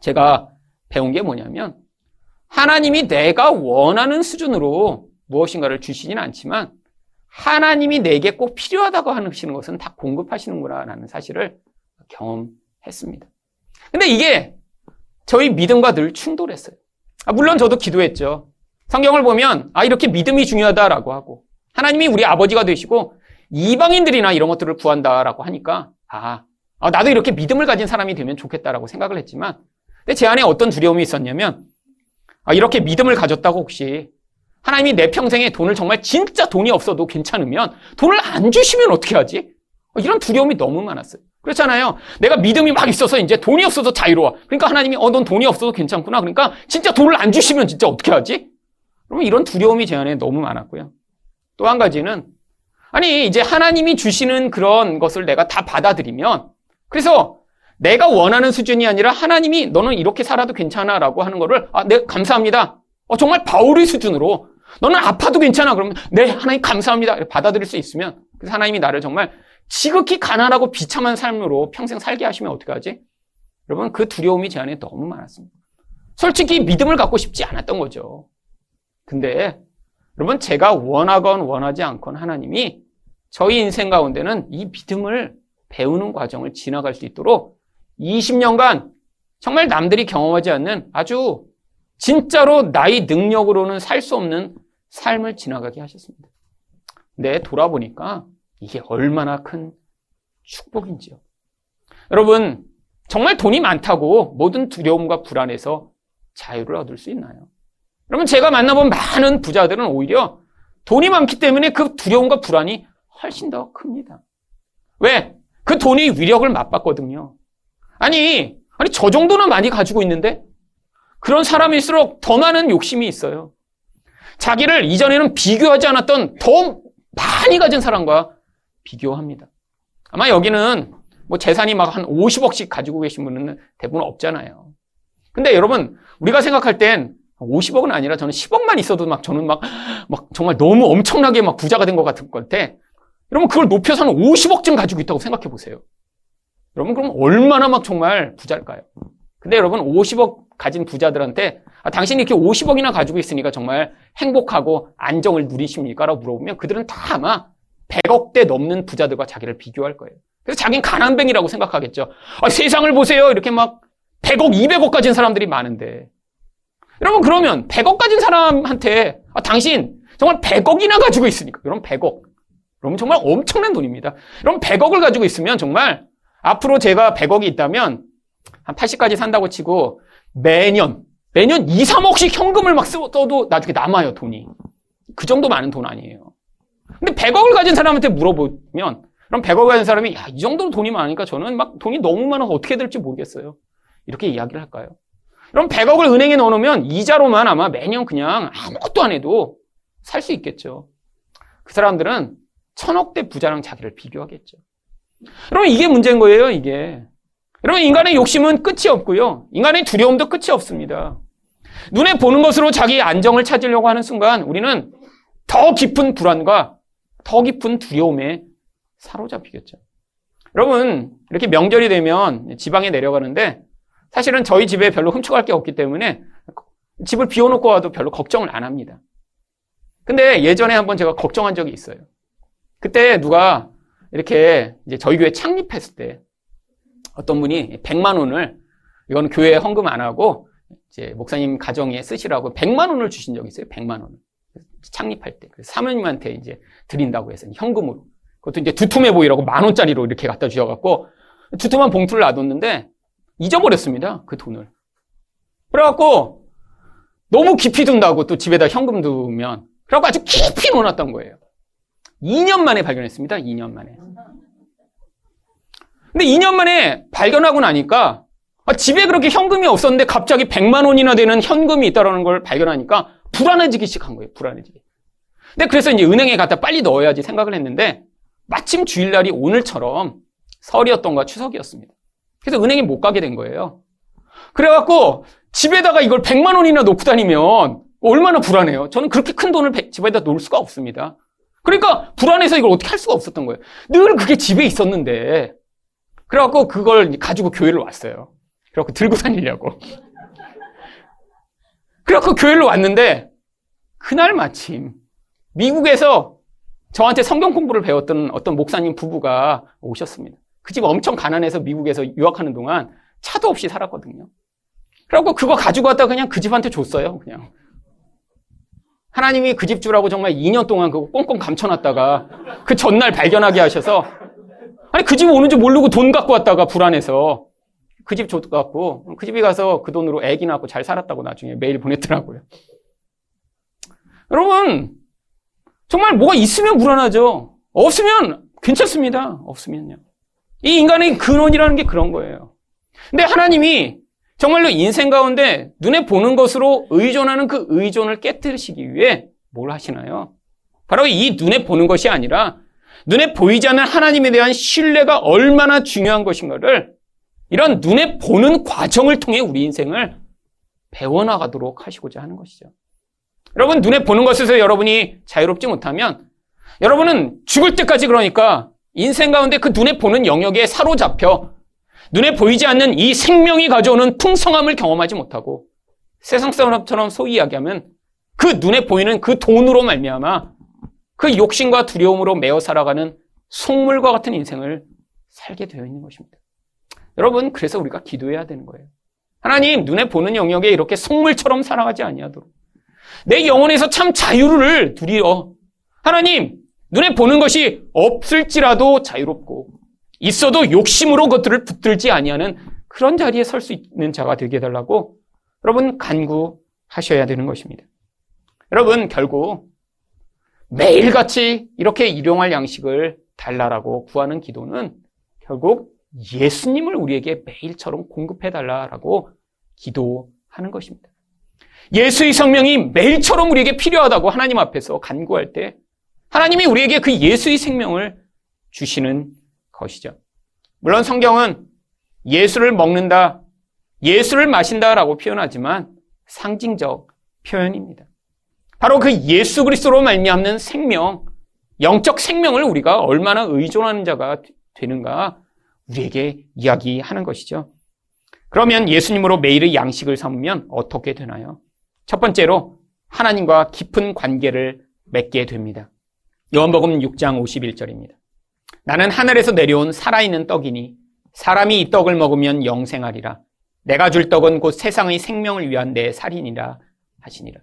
제가 배운 게 뭐냐면, 하나님이 내가 원하는 수준으로 무엇인가를 주시지는 않지만, 하나님이 내게 꼭 필요하다고 하시는 것은 다 공급하시는구나라는 사실을 경험했습니다. 근데 이게 저희 믿음과 늘 충돌했어요. 아, 물론 저도 기도했죠. 성경을 보면 아 이렇게 믿음이 중요하다라고 하고 하나님이 우리 아버지가 되시고 이방인들이나 이런 것들을 구한다라고 하니까 아, 아 나도 이렇게 믿음을 가진 사람이 되면 좋겠다라고 생각을 했지만 근데 제 안에 어떤 두려움이 있었냐면 아 이렇게 믿음을 가졌다고 혹시 하나님이 내 평생에 돈을 정말 진짜 돈이 없어도 괜찮으면 돈을 안 주시면 어떻게 하지? 이런 두려움이 너무 많았어요. 그렇잖아요. 내가 믿음이 막 있어서 이제 돈이 없어서 자유로워. 그러니까 하나님이 어, 넌 돈이 없어도 괜찮구나. 그러니까 진짜 돈을 안 주시면 진짜 어떻게 하지? 그러면 이런 두려움이 제 안에 너무 많았고요. 또 한 가지는 아니 이제 하나님이 주시는 그런 것을 내가 다 받아들이면 그래서 내가 원하는 수준이 아니라 하나님이 너는 이렇게 살아도 괜찮아 라고 하는 거를 아, 네 감사합니다. 어, 정말 바울의 수준으로 너는 아파도 괜찮아. 그러면 네, 하나님 감사합니다. 받아들일 수 있으면 그래서 하나님이 나를 정말 지극히 가난하고 비참한 삶으로 평생 살게 하시면 어떻게 하지? 여러분 그 두려움이 제 안에 너무 많았습니다. 솔직히 믿음을 갖고 싶지 않았던 거죠. 근데 여러분 제가 원하건 원하지 않건 하나님이 저희 인생 가운데는 이 믿음을 배우는 과정을 지나갈 수 있도록 20년간 정말 남들이 경험하지 않는 아주 진짜로 나의 능력으로는 살 수 없는 삶을 지나가게 하셨습니다. 근데 돌아보니까 이게 얼마나 큰 축복인지요. 여러분, 정말 돈이 많다고 모든 두려움과 불안에서 자유를 얻을 수 있나요? 여러분, 제가 만나본 많은 부자들은 오히려 돈이 많기 때문에 그 두려움과 불안이 훨씬 더 큽니다. 왜? 그 돈이 위력을 맛봤거든요. 아니, 아니, 저 정도는 많이 가지고 있는데 그런 사람일수록 더 많은 욕심이 있어요. 자기를 이전에는 비교하지 않았던 더 많이 가진 사람과 비교합니다. 아마 여기는 뭐 재산이 막 한 50억씩 가지고 계신 분은 대부분 없잖아요. 근데 여러분, 우리가 생각할 땐 50억은 아니라 저는 10억만 있어도 막 저는 막, 막 정말 너무 엄청나게 막 부자가 된 것 같은 것 같아. 여러분, 그걸 높여서는 50억쯤 가지고 있다고 생각해 보세요. 여러분, 그럼 얼마나 막 정말 부자일까요? 근데 여러분, 50억 가진 부자들한테 아, 당신이 이렇게 50억이나 가지고 있으니까 정말 행복하고 안정을 누리십니까? 라고 물어보면 그들은 다 아마 100억대 넘는 부자들과 자기를 비교할 거예요. 그래서 자기는 가난뱅이라고 생각하겠죠. 아, 세상을 보세요. 이렇게 막 100억, 200억 가진 사람들이 많은데. 여러분, 그러면 100억 가진 사람한테, 아, 당신 정말 100억이나 가지고 있으니까. 여러분, 100억. 여러분, 정말 엄청난 돈입니다. 여러분, 100억을 가지고 있으면 정말 앞으로 제가 100억이 있다면 한 80까지 산다고 치고 매년, 매년 2, 3억씩 현금을 막 써도 나중에 남아요, 돈이. 그 정도 많은 돈 아니에요. 근데 100억을 가진 사람한테 물어보면, 그럼 100억 가진 사람이, 야, 이 정도로 돈이 많으니까 저는 막 돈이 너무 많아서 어떻게 될지 모르겠어요. 이렇게 이야기를 할까요? 그럼 100억을 은행에 넣어놓으면 이자로만 아마 매년 그냥 아무것도 안 해도 살 수 있겠죠. 그 사람들은 천억대 부자랑 자기를 비교하겠죠. 그러면 이게 문제인 거예요, 이게. 여러분, 인간의 욕심은 끝이 없고요. 인간의 두려움도 끝이 없습니다. 눈에 보는 것으로 자기 안정을 찾으려고 하는 순간 우리는 더 깊은 불안과 더 깊은 두려움에 사로잡히겠죠. 여러분, 이렇게 명절이 되면 지방에 내려가는데 사실은 저희 집에 별로 훔쳐갈 게 없기 때문에 집을 비워놓고 와도 별로 걱정을 안 합니다. 근데 예전에 한번 제가 걱정한 적이 있어요. 그때 누가 이렇게 이제 저희 교회 창립했을 때 어떤 분이 100만 원을 이거는 교회 헌금 안 하고 이제 목사님 가정에 쓰시라고 100만 원을 주신 적이 있어요. 100만 원을. 창립할 때. 사모님한테 이제 드린다고 해서 현금으로. 그것도 이제 두툼해 보이라고 만 원짜리로 이렇게 갖다 주셔갖고 두툼한 봉투를 놔뒀는데 잊어버렸습니다. 그 돈을. 그래갖고 너무 깊이 둔다고 또 집에다 현금 두면 그래갖고 아주 깊이 넣어놨던 거예요. 2년 만에 발견했습니다. 2년 만에. 근데 2년 만에 발견하고 나니까 아, 집에 그렇게 현금이 없었는데 갑자기 100만 원이나 되는 현금이 있다는 걸 발견하니까 불안해지기 시작한 거예요. 불안해지기. 근데 그래서 이제 은행에 갖다 빨리 넣어야지 생각을 했는데 마침 주일날이 오늘처럼 설이었던가 추석이었습니다. 그래서 은행에 못 가게 된 거예요. 그래갖고 집에다가 이걸 100만 원이나 놓고 다니면 얼마나 불안해요. 저는 그렇게 큰 돈을 집에다 놓을 수가 없습니다. 그러니까 불안해서 이걸 어떻게 할 수가 없었던 거예요. 늘 그게 집에 있었는데. 그래갖고 그걸 가지고 교회를 왔어요. 그래갖고 들고 다니려고. 그래갖고 교회를 왔는데 그날 마침 미국에서 저한테 성경 공부를 배웠던 어떤 목사님 부부가 오셨습니다. 그 집 엄청 가난해서 미국에서 유학하는 동안 차도 없이 살았거든요. 그래갖고 그거 가지고 왔다 그냥 그 집한테 줬어요. 그냥. 하나님이 그 집 주라고 정말 2년 동안 그거 꽁꽁 감춰놨다가 그 전날 발견하게 하셔서 아니 그 집 오는 줄 모르고 돈 갖고 왔다가 불안해서 그 집 줬갖고 그 집에 가서 그 돈으로 애기 낳고 잘 살았다고 나중에 메일 보냈더라고요. 여러분 정말 뭐가 있으면 불안하죠. 없으면 괜찮습니다. 없으면요. 이 인간의 근원이라는 게 그런 거예요. 근데 하나님이 정말로 인생 가운데 눈에 보는 것으로 의존하는 그 의존을 깨뜨리시기 위해 뭘 하시나요? 바로 이 눈에 보는 것이 아니라 눈에 보이지 않는 하나님에 대한 신뢰가 얼마나 중요한 것인가를 이런 눈에 보는 과정을 통해 우리 인생을 배워나가도록 하시고자 하는 것이죠. 여러분, 눈에 보는 것에서 여러분이 자유롭지 못하면 여러분은 죽을 때까지 그러니까 인생 가운데 그 눈에 보는 영역에 사로잡혀 눈에 보이지 않는 이 생명이 가져오는 풍성함을 경험하지 못하고 세상 사람처럼 소위 이야기하면 그 눈에 보이는 그 돈으로 말미암아 그 욕심과 두려움으로 매어 살아가는 속물과 같은 인생을 살게 되어 있는 것입니다. 여러분, 그래서 우리가 기도해야 되는 거예요. 하나님, 눈에 보는 영역에 이렇게 속물처럼 살아가지 아니하도록 내 영혼에서 참 자유를 누리어 하나님, 눈에 보는 것이 없을지라도 자유롭고 있어도 욕심으로 것들을 붙들지 아니하는 그런 자리에 설 수 있는 자가 되게 해달라고 여러분 간구하셔야 되는 것입니다. 여러분 결국 매일같이 이렇게 일용할 양식을 달라라고 구하는 기도는 결국 예수님을 우리에게 매일처럼 공급해 달라라고 기도하는 것입니다. 예수의 생명이 매일처럼 우리에게 필요하다고 하나님 앞에서 간구할 때 하나님이 우리에게 그 예수의 생명을 주시는 것이죠. 물론 성경은 예수를 먹는다, 예수를 마신다라고 표현하지만 상징적 표현입니다. 바로 그 예수 그리스도로 말미암는 생명, 영적 생명을 우리가 얼마나 의존하는 자가 되는가 우리에게 이야기하는 것이죠. 그러면 예수님으로 매일의 양식을 삼으면 어떻게 되나요? 첫 번째로 하나님과 깊은 관계를 맺게 됩니다. 요한복음 6장 51절입니다. 나는 하늘에서 내려온 살아있는 떡이니 사람이 이 떡을 먹으면 영생하리라. 내가 줄 떡은 곧 세상의 생명을 위한 내 살인이라 하시니라.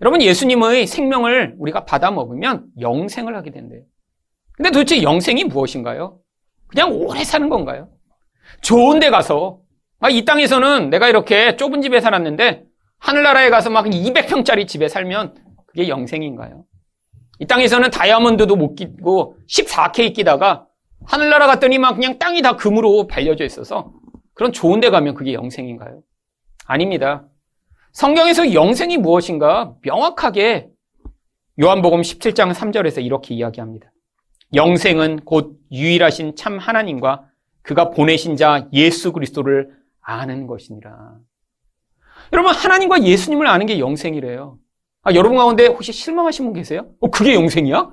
여러분 예수님의 생명을 우리가 받아 먹으면 영생을 하게 된대요. 근데 도대체 영생이 무엇인가요? 그냥 오래 사는 건가요? 좋은 데 가서 아, 이 땅에서는 내가 이렇게 좁은 집에 살았는데 하늘나라에 가서 막 200평짜리 집에 살면 그게 영생인가요? 이 땅에서는 다이아몬드도 못 끼고 14K 끼다가 하늘나라 갔더니 막 그냥 땅이 다 금으로 발려져 있어서 그런 좋은 데 가면 그게 영생인가요? 아닙니다. 성경에서 영생이 무엇인가 명확하게 요한복음 17장 3절에서 이렇게 이야기합니다. 영생은 곧 유일하신 참 하나님과 그가 보내신 자 예수 그리스도를 아는 것이니라. 여러분 하나님과 예수님을 아는 게 영생이래요. 아, 여러분 가운데 혹시 실망하신 분 계세요? 어, 그게 영생이야?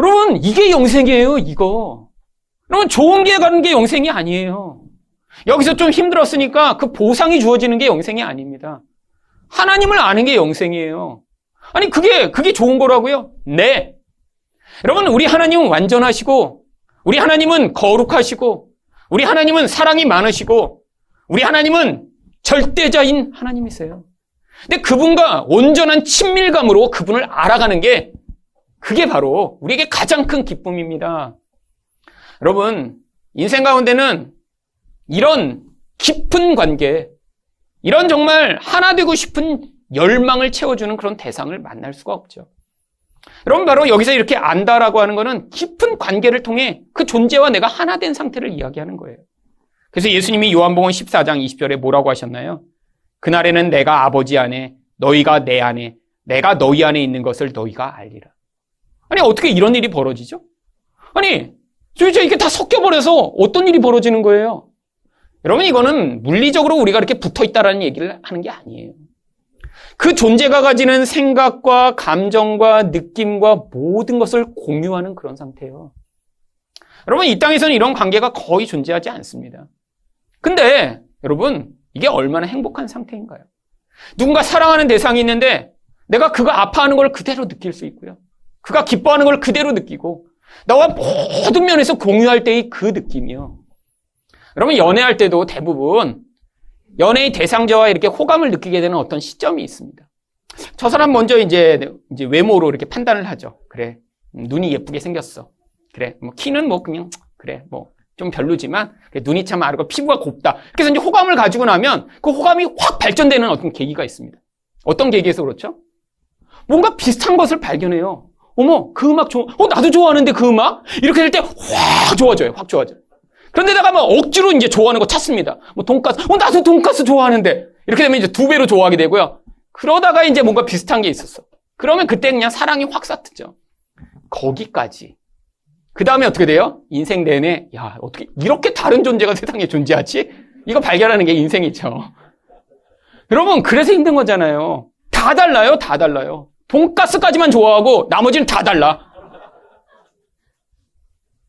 여러분 이게 영생이에요. 이거. 여러분 좋은 게 가는 게 영생이 아니에요. 여기서 좀 힘들었으니까 그 보상이 주어지는 게 영생이 아닙니다. 하나님을 아는 게 영생이에요. 아니 그게 그게 좋은 거라고요? 네. 여러분 우리 하나님은 완전하시고 우리 하나님은 거룩하시고 우리 하나님은 사랑이 많으시고 우리 하나님은 절대자인 하나님이세요. 근데 그분과 온전한 친밀감으로 그분을 알아가는 게 그게 바로 우리에게 가장 큰 기쁨입니다. 여러분, 인생 가운데는 이런 깊은 관계, 이런 정말 하나 되고 싶은 열망을 채워주는 그런 대상을 만날 수가 없죠. 여러분, 바로 여기서 이렇게 안다라고 하는 것은 깊은 관계를 통해 그 존재와 내가 하나 된 상태를 이야기하는 거예요. 그래서 예수님이 요한복음 14장 20절에 뭐라고 하셨나요? 그날에는 내가 아버지 안에, 너희가 내 안에, 내가 너희 안에 있는 것을 너희가 알리라. 아니, 어떻게 이런 일이 벌어지죠? 아니, 도대체 이게 다 섞여버려서 어떤 일이 벌어지는 거예요? 여러분, 이거는 물리적으로 우리가 이렇게 붙어 있다라는 얘기를 하는 게 아니에요. 그 존재가 가지는 생각과 감정과 느낌과 모든 것을 공유하는 그런 상태예요. 여러분, 이 땅에서는 이런 관계가 거의 존재하지 않습니다. 근데, 여러분, 이게 얼마나 행복한 상태인가요? 누군가 사랑하는 대상이 있는데, 내가 그가 아파하는 걸 그대로 느낄 수 있고요. 그가 기뻐하는 걸 그대로 느끼고, 나와 모든 면에서 공유할 때의 그 느낌이요. 여러분, 연애할 때도 대부분 연애의 대상자와 이렇게 호감을 느끼게 되는 어떤 시점이 있습니다. 저 사람 먼저 이제, 이제 외모로 이렇게 판단을 하죠. 그래. 눈이 예쁘게 생겼어. 그래. 뭐 키는 뭐 그냥, 그래. 뭐 좀 별로지만 눈이 참 마르고 피부가 곱다. 그래서 이제 호감을 가지고 나면 그 호감이 확 발전되는 어떤 계기가 있습니다. 어떤 계기에서 그렇죠? 뭔가 비슷한 것을 발견해요. 어머, 그 음악 좋아. 어, 나도 좋아하는데 그 음악? 이렇게 될 때 확 좋아져요. 확 좋아져요. 그런데다가 막 억지로 이제 좋아하는 거 찾습니다. 뭐 돈가스, 어, 나도 돈가스 좋아하는데. 이렇게 되면 이제 두 배로 좋아하게 되고요. 그러다가 이제 뭔가 비슷한 게 있었어. 그러면 그때 그냥 사랑이 확 싹트죠. 거기까지. 그 다음에 어떻게 돼요? 인생 내내, 야, 어떻게, 이렇게 다른 존재가 세상에 존재하지? 이거 발견하는 게 인생이죠. 여러분, 그래서 힘든 거잖아요. 다 달라요, 다 달라요. 돈가스까지만 좋아하고 나머지는 다 달라.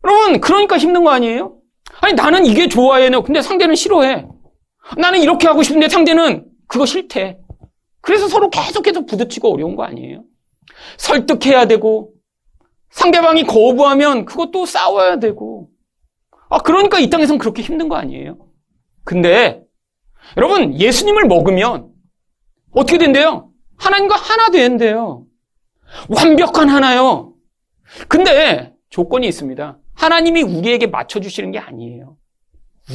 여러분, 그러니까 힘든 거 아니에요? 아니, 나는 이게 좋아해. 근데 상대는 싫어해. 나는 이렇게 하고 싶은데 상대는 그거 싫대. 그래서 서로 계속해서 부딪히고 어려운 거 아니에요? 설득해야 되고, 상대방이 거부하면 그것도 싸워야 되고. 아, 그러니까 이 땅에선 그렇게 힘든 거 아니에요? 근데, 여러분, 예수님을 먹으면 어떻게 된대요? 하나님과 하나 된대요. 완벽한 하나요. 근데 조건이 있습니다. 하나님이 우리에게 맞춰주시는 게 아니에요.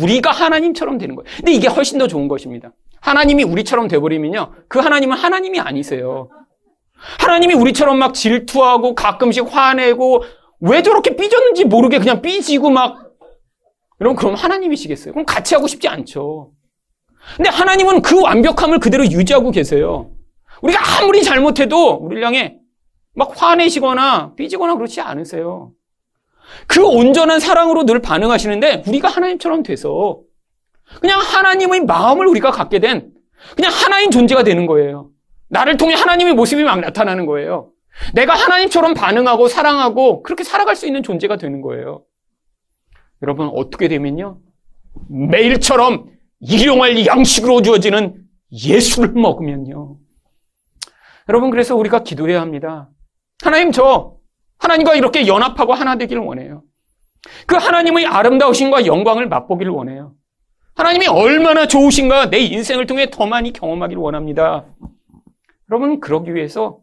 우리가 하나님처럼 되는 거예요. 근데 이게 훨씬 더 좋은 것입니다. 하나님이 우리처럼 돼버리면요. 그 하나님은 하나님이 아니세요. 하나님이 우리처럼 막 질투하고 가끔씩 화내고 왜 저렇게 삐졌는지 모르게 그냥 삐지고 막 여러분 그럼 하나님이시겠어요? 그럼 같이 하고 싶지 않죠. 근데 하나님은 그 완벽함을 그대로 유지하고 계세요. 우리가 아무리 잘못해도 우리를 향해 막 화내시거나 삐지거나 그렇지 않으세요. 그 온전한 사랑으로 늘 반응하시는데 우리가 하나님처럼 돼서 그냥 하나님의 마음을 우리가 갖게 된 그냥 하나인 존재가 되는 거예요. 나를 통해 하나님의 모습이 막 나타나는 거예요. 내가 하나님처럼 반응하고 사랑하고 그렇게 살아갈 수 있는 존재가 되는 거예요. 여러분 어떻게 되면요? 매일처럼 일용할 양식으로 주어지는 예수를 먹으면요. 여러분 그래서 우리가 기도해야 합니다. 하나님 저 하나님과 이렇게 연합하고 하나 되기를 원해요. 그 하나님의 아름다우심과 영광을 맛보기를 원해요. 하나님이 얼마나 좋으신가 내 인생을 통해 더 많이 경험하기를 원합니다. 여러분, 그러기 위해서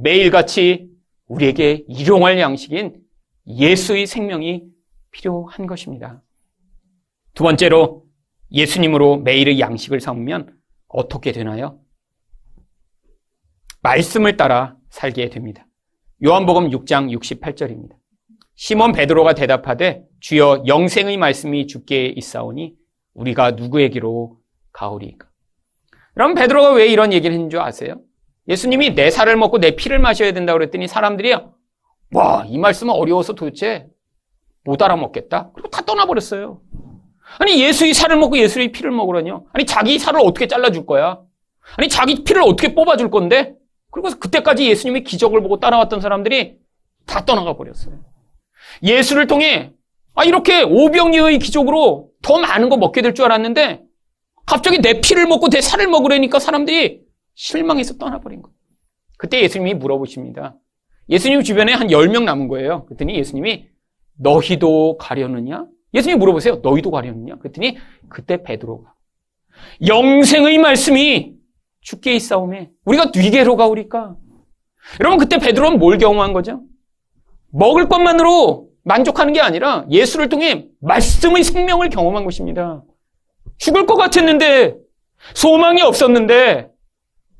매일같이 우리에게 일용할 양식인 예수의 생명이 필요한 것입니다. 두 번째로 예수님으로 매일의 양식을 삼으면 어떻게 되나요? 말씀을 따라 살게 됩니다. 요한복음 6장 68절입니다. 시몬 베드로가 대답하되 주여 영생의 말씀이 주께 있사오니 우리가 누구에게로 가오리까? 그럼 베드로가 왜 이런 얘기를 했는 줄 아세요? 예수님이 내 살을 먹고 내 피를 마셔야 된다고 그랬더니 사람들이 와, 이 말씀은 어려워서 도대체 못 알아먹겠다. 그리고 다 떠나버렸어요. 아니, 예수의 살을 먹고 예수의 피를 먹으라뇨? 아니, 자기 살을 어떻게 잘라줄 거야? 아니, 자기 피를 어떻게 뽑아줄 건데? 그리고 그때까지 예수님의 기적을 보고 따라왔던 사람들이 다 떠나가 버렸어요. 예수를 통해, 아, 이렇게 오병이의 기적으로 더 많은 거 먹게 될 줄 알았는데, 갑자기 내 피를 먹고 내 살을 먹으려니까 사람들이 실망해서 떠나버린 거예요. 그때 예수님이 물어보십니다. 예수님 주변에 한 10명 남은 거예요. 그랬더니 예수님이 너희도 가려느냐? 예수님이 물어보세요. 너희도 가려느냐? 그랬더니 그때 베드로가 영생의 말씀이 죽게 있사오매 우리가 뒤게로 가오리까? 여러분 그때 베드로는 뭘 경험한 거죠? 먹을 것만으로 만족하는 게 아니라 예수를 통해 말씀의 생명을 경험한 것입니다. 죽을 것 같았는데 소망이 없었는데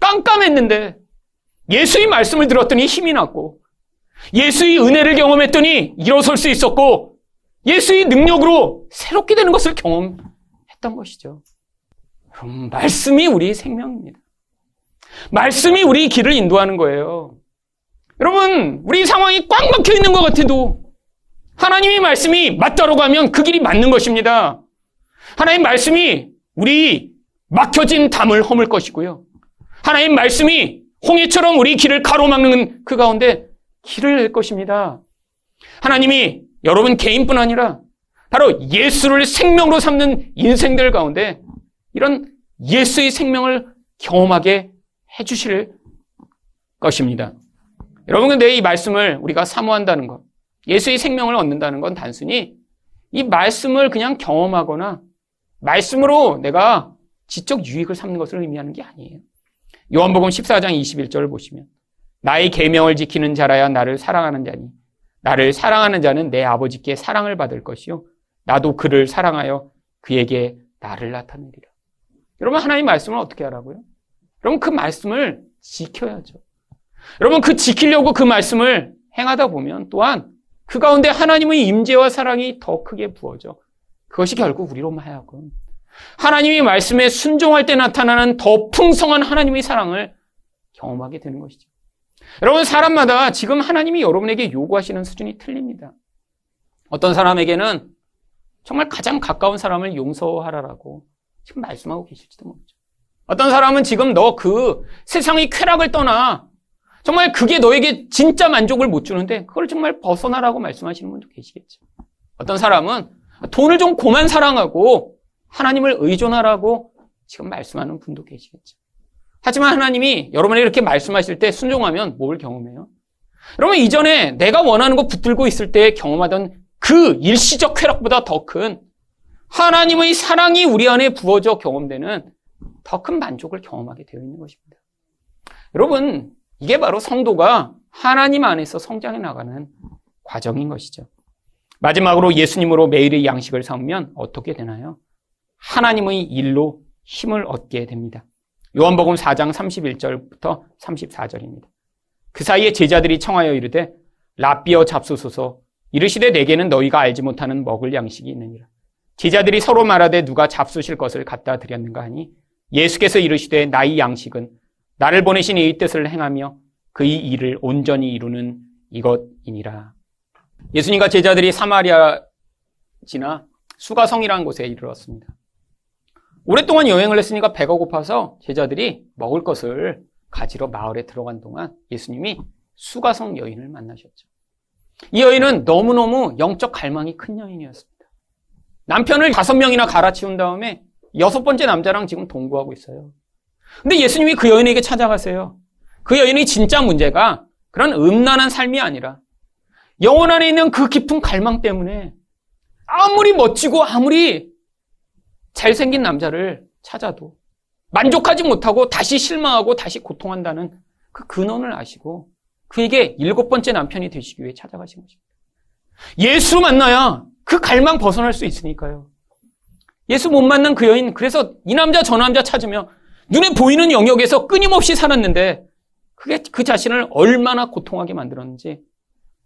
깜깜했는데 예수의 말씀을 들었더니 힘이 났고 예수의 은혜를 경험했더니 일어설 수 있었고 예수의 능력으로 새롭게 되는 것을 경험했던 것이죠. 그럼 말씀이 우리의 생명입니다. 말씀이 우리 길을 인도하는 거예요. 여러분, 우리 상황이 꽉 막혀 있는 것 같아도 하나님의 말씀이 맞다로 가면 그 길이 맞는 것입니다. 하나님의 말씀이 우리 막혀진 담을 허물 것이고요. 하나님 말씀이 홍해처럼 우리 길을 가로막는 그 가운데 길을 낼 것입니다. 하나님이 여러분 개인뿐 아니라 바로 예수를 생명으로 삼는 인생들 가운데 이런 예수의 생명을 경험하게 해주실 것입니다. 여러분, 근데 이 말씀을 우리가 사모한다는 것, 예수의 생명을 얻는다는 건 단순히 이 말씀을 그냥 경험하거나 말씀으로 내가 지적 유익을 삼는 것을 의미하는 게 아니에요. 요한복음 14장 21절을 보시면 나의 계명을 지키는 자라야 나를 사랑하는 자니 나를 사랑하는 자는 내 아버지께 사랑을 받을 것이요 나도 그를 사랑하여 그에게 나를 나타내리라. 여러분 하나님 말씀을 어떻게 하라고요? 여러분 그 말씀을 지켜야죠. 여러분 그 지키려고 그 말씀을 행하다 보면 또한 그 가운데 하나님의 임재와 사랑이 더 크게 부어져. 그것이 결국 우리로 하여금 하나님이 말씀에 순종할 때 나타나는 더 풍성한 하나님의 사랑을 경험하게 되는 것이죠. 여러분, 사람마다 지금 하나님이 여러분에게 요구하시는 수준이 틀립니다. 어떤 사람에게는 정말 가장 가까운 사람을 용서하라라고 지금 말씀하고 계실지도 모르죠. 어떤 사람은 지금 너 그 세상의 쾌락을 떠나 정말 그게 너에게 진짜 만족을 못 주는데 그걸 정말 벗어나라고 말씀하시는 분도 계시겠죠. 어떤 사람은 돈을 좀 고만 사랑하고 하나님을 의존하라고 지금 말씀하는 분도 계시겠죠. 하지만 하나님이 여러분에게 이렇게 말씀하실 때 순종하면 뭘 경험해요? 여러분 이전에 내가 원하는 거 붙들고 있을 때 경험하던 그 일시적 쾌락보다 더 큰 하나님의 사랑이 우리 안에 부어져 경험되는 더 큰 만족을 경험하게 되어 있는 것입니다. 여러분 이게 바로 성도가 하나님 안에서 성장해 나가는 과정인 것이죠. 마지막으로 예수님으로 매일의 양식을 삼으면 어떻게 되나요? 하나님의 일로 힘을 얻게 됩니다. 요한복음 4장 31절부터 34절입니다. 그 사이에 제자들이 청하여 이르되 라비어 잡수소서 이르시되 내게는 너희가 알지 못하는 먹을 양식이 있느니라. 제자들이 서로 말하되 누가 잡수실 것을 갖다 드렸는가 하니 예수께서 이르시되 나의 양식은 나를 보내신 이의 뜻을 행하며 그의 일을 온전히 이루는 이것이니라. 예수님과 제자들이 사마리아 지나 수가성이라는 곳에 이르렀습니다. 오랫동안 여행을 했으니까 배가 고파서 제자들이 먹을 것을 가지러 마을에 들어간 동안 예수님이 수가성 여인을 만나셨죠. 이 여인은 너무너무 영적 갈망이 큰 여인이었습니다. 남편을 다섯 명이나 갈아치운 다음에 여섯 번째 남자랑 지금 동거하고 있어요. 근데 예수님이 그 여인에게 찾아가세요. 그 여인의 진짜 문제가 그런 음란한 삶이 아니라 영혼 안에 있는 그 깊은 갈망 때문에 아무리 멋지고 아무리 잘생긴 남자를 찾아도 만족하지 못하고 다시 실망하고 다시 고통한다는 그 근원을 아시고 그에게 일곱 번째 남편이 되시기 위해 찾아가신 것입니다. 예수 만나야 그 갈망 벗어날 수 있으니까요. 예수 못 만난 그 여인, 그래서 이 남자 저 남자 찾으며 눈에 보이는 영역에서 끊임없이 살았는데 그게 그 자신을 얼마나 고통하게 만들었는지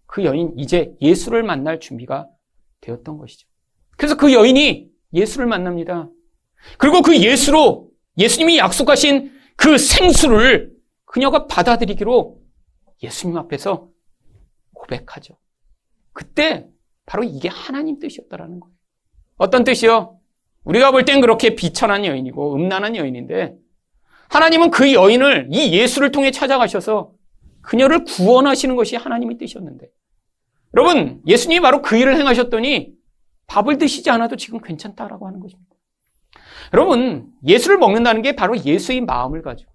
그 여인 이제 예수를 만날 준비가 되었던 것이죠. 그래서 그 여인이 예수를 만납니다. 그리고 그 예수로 예수님이 약속하신 그 생수를 그녀가 받아들이기로 예수님 앞에서 고백하죠. 그때 바로 이게 하나님 뜻이었다라는 거예요. 어떤 뜻이요? 우리가 볼 땐 그렇게 비천한 여인이고 음란한 여인인데 하나님은 그 여인을 이 예수를 통해 찾아가셔서 그녀를 구원하시는 것이 하나님의 뜻이었는데 여러분 예수님이 바로 그 일을 행하셨더니 밥을 드시지 않아도 지금 괜찮다라고 하는 것입니다. 여러분 예수를 먹는다는 게 바로 예수의 마음을 가지고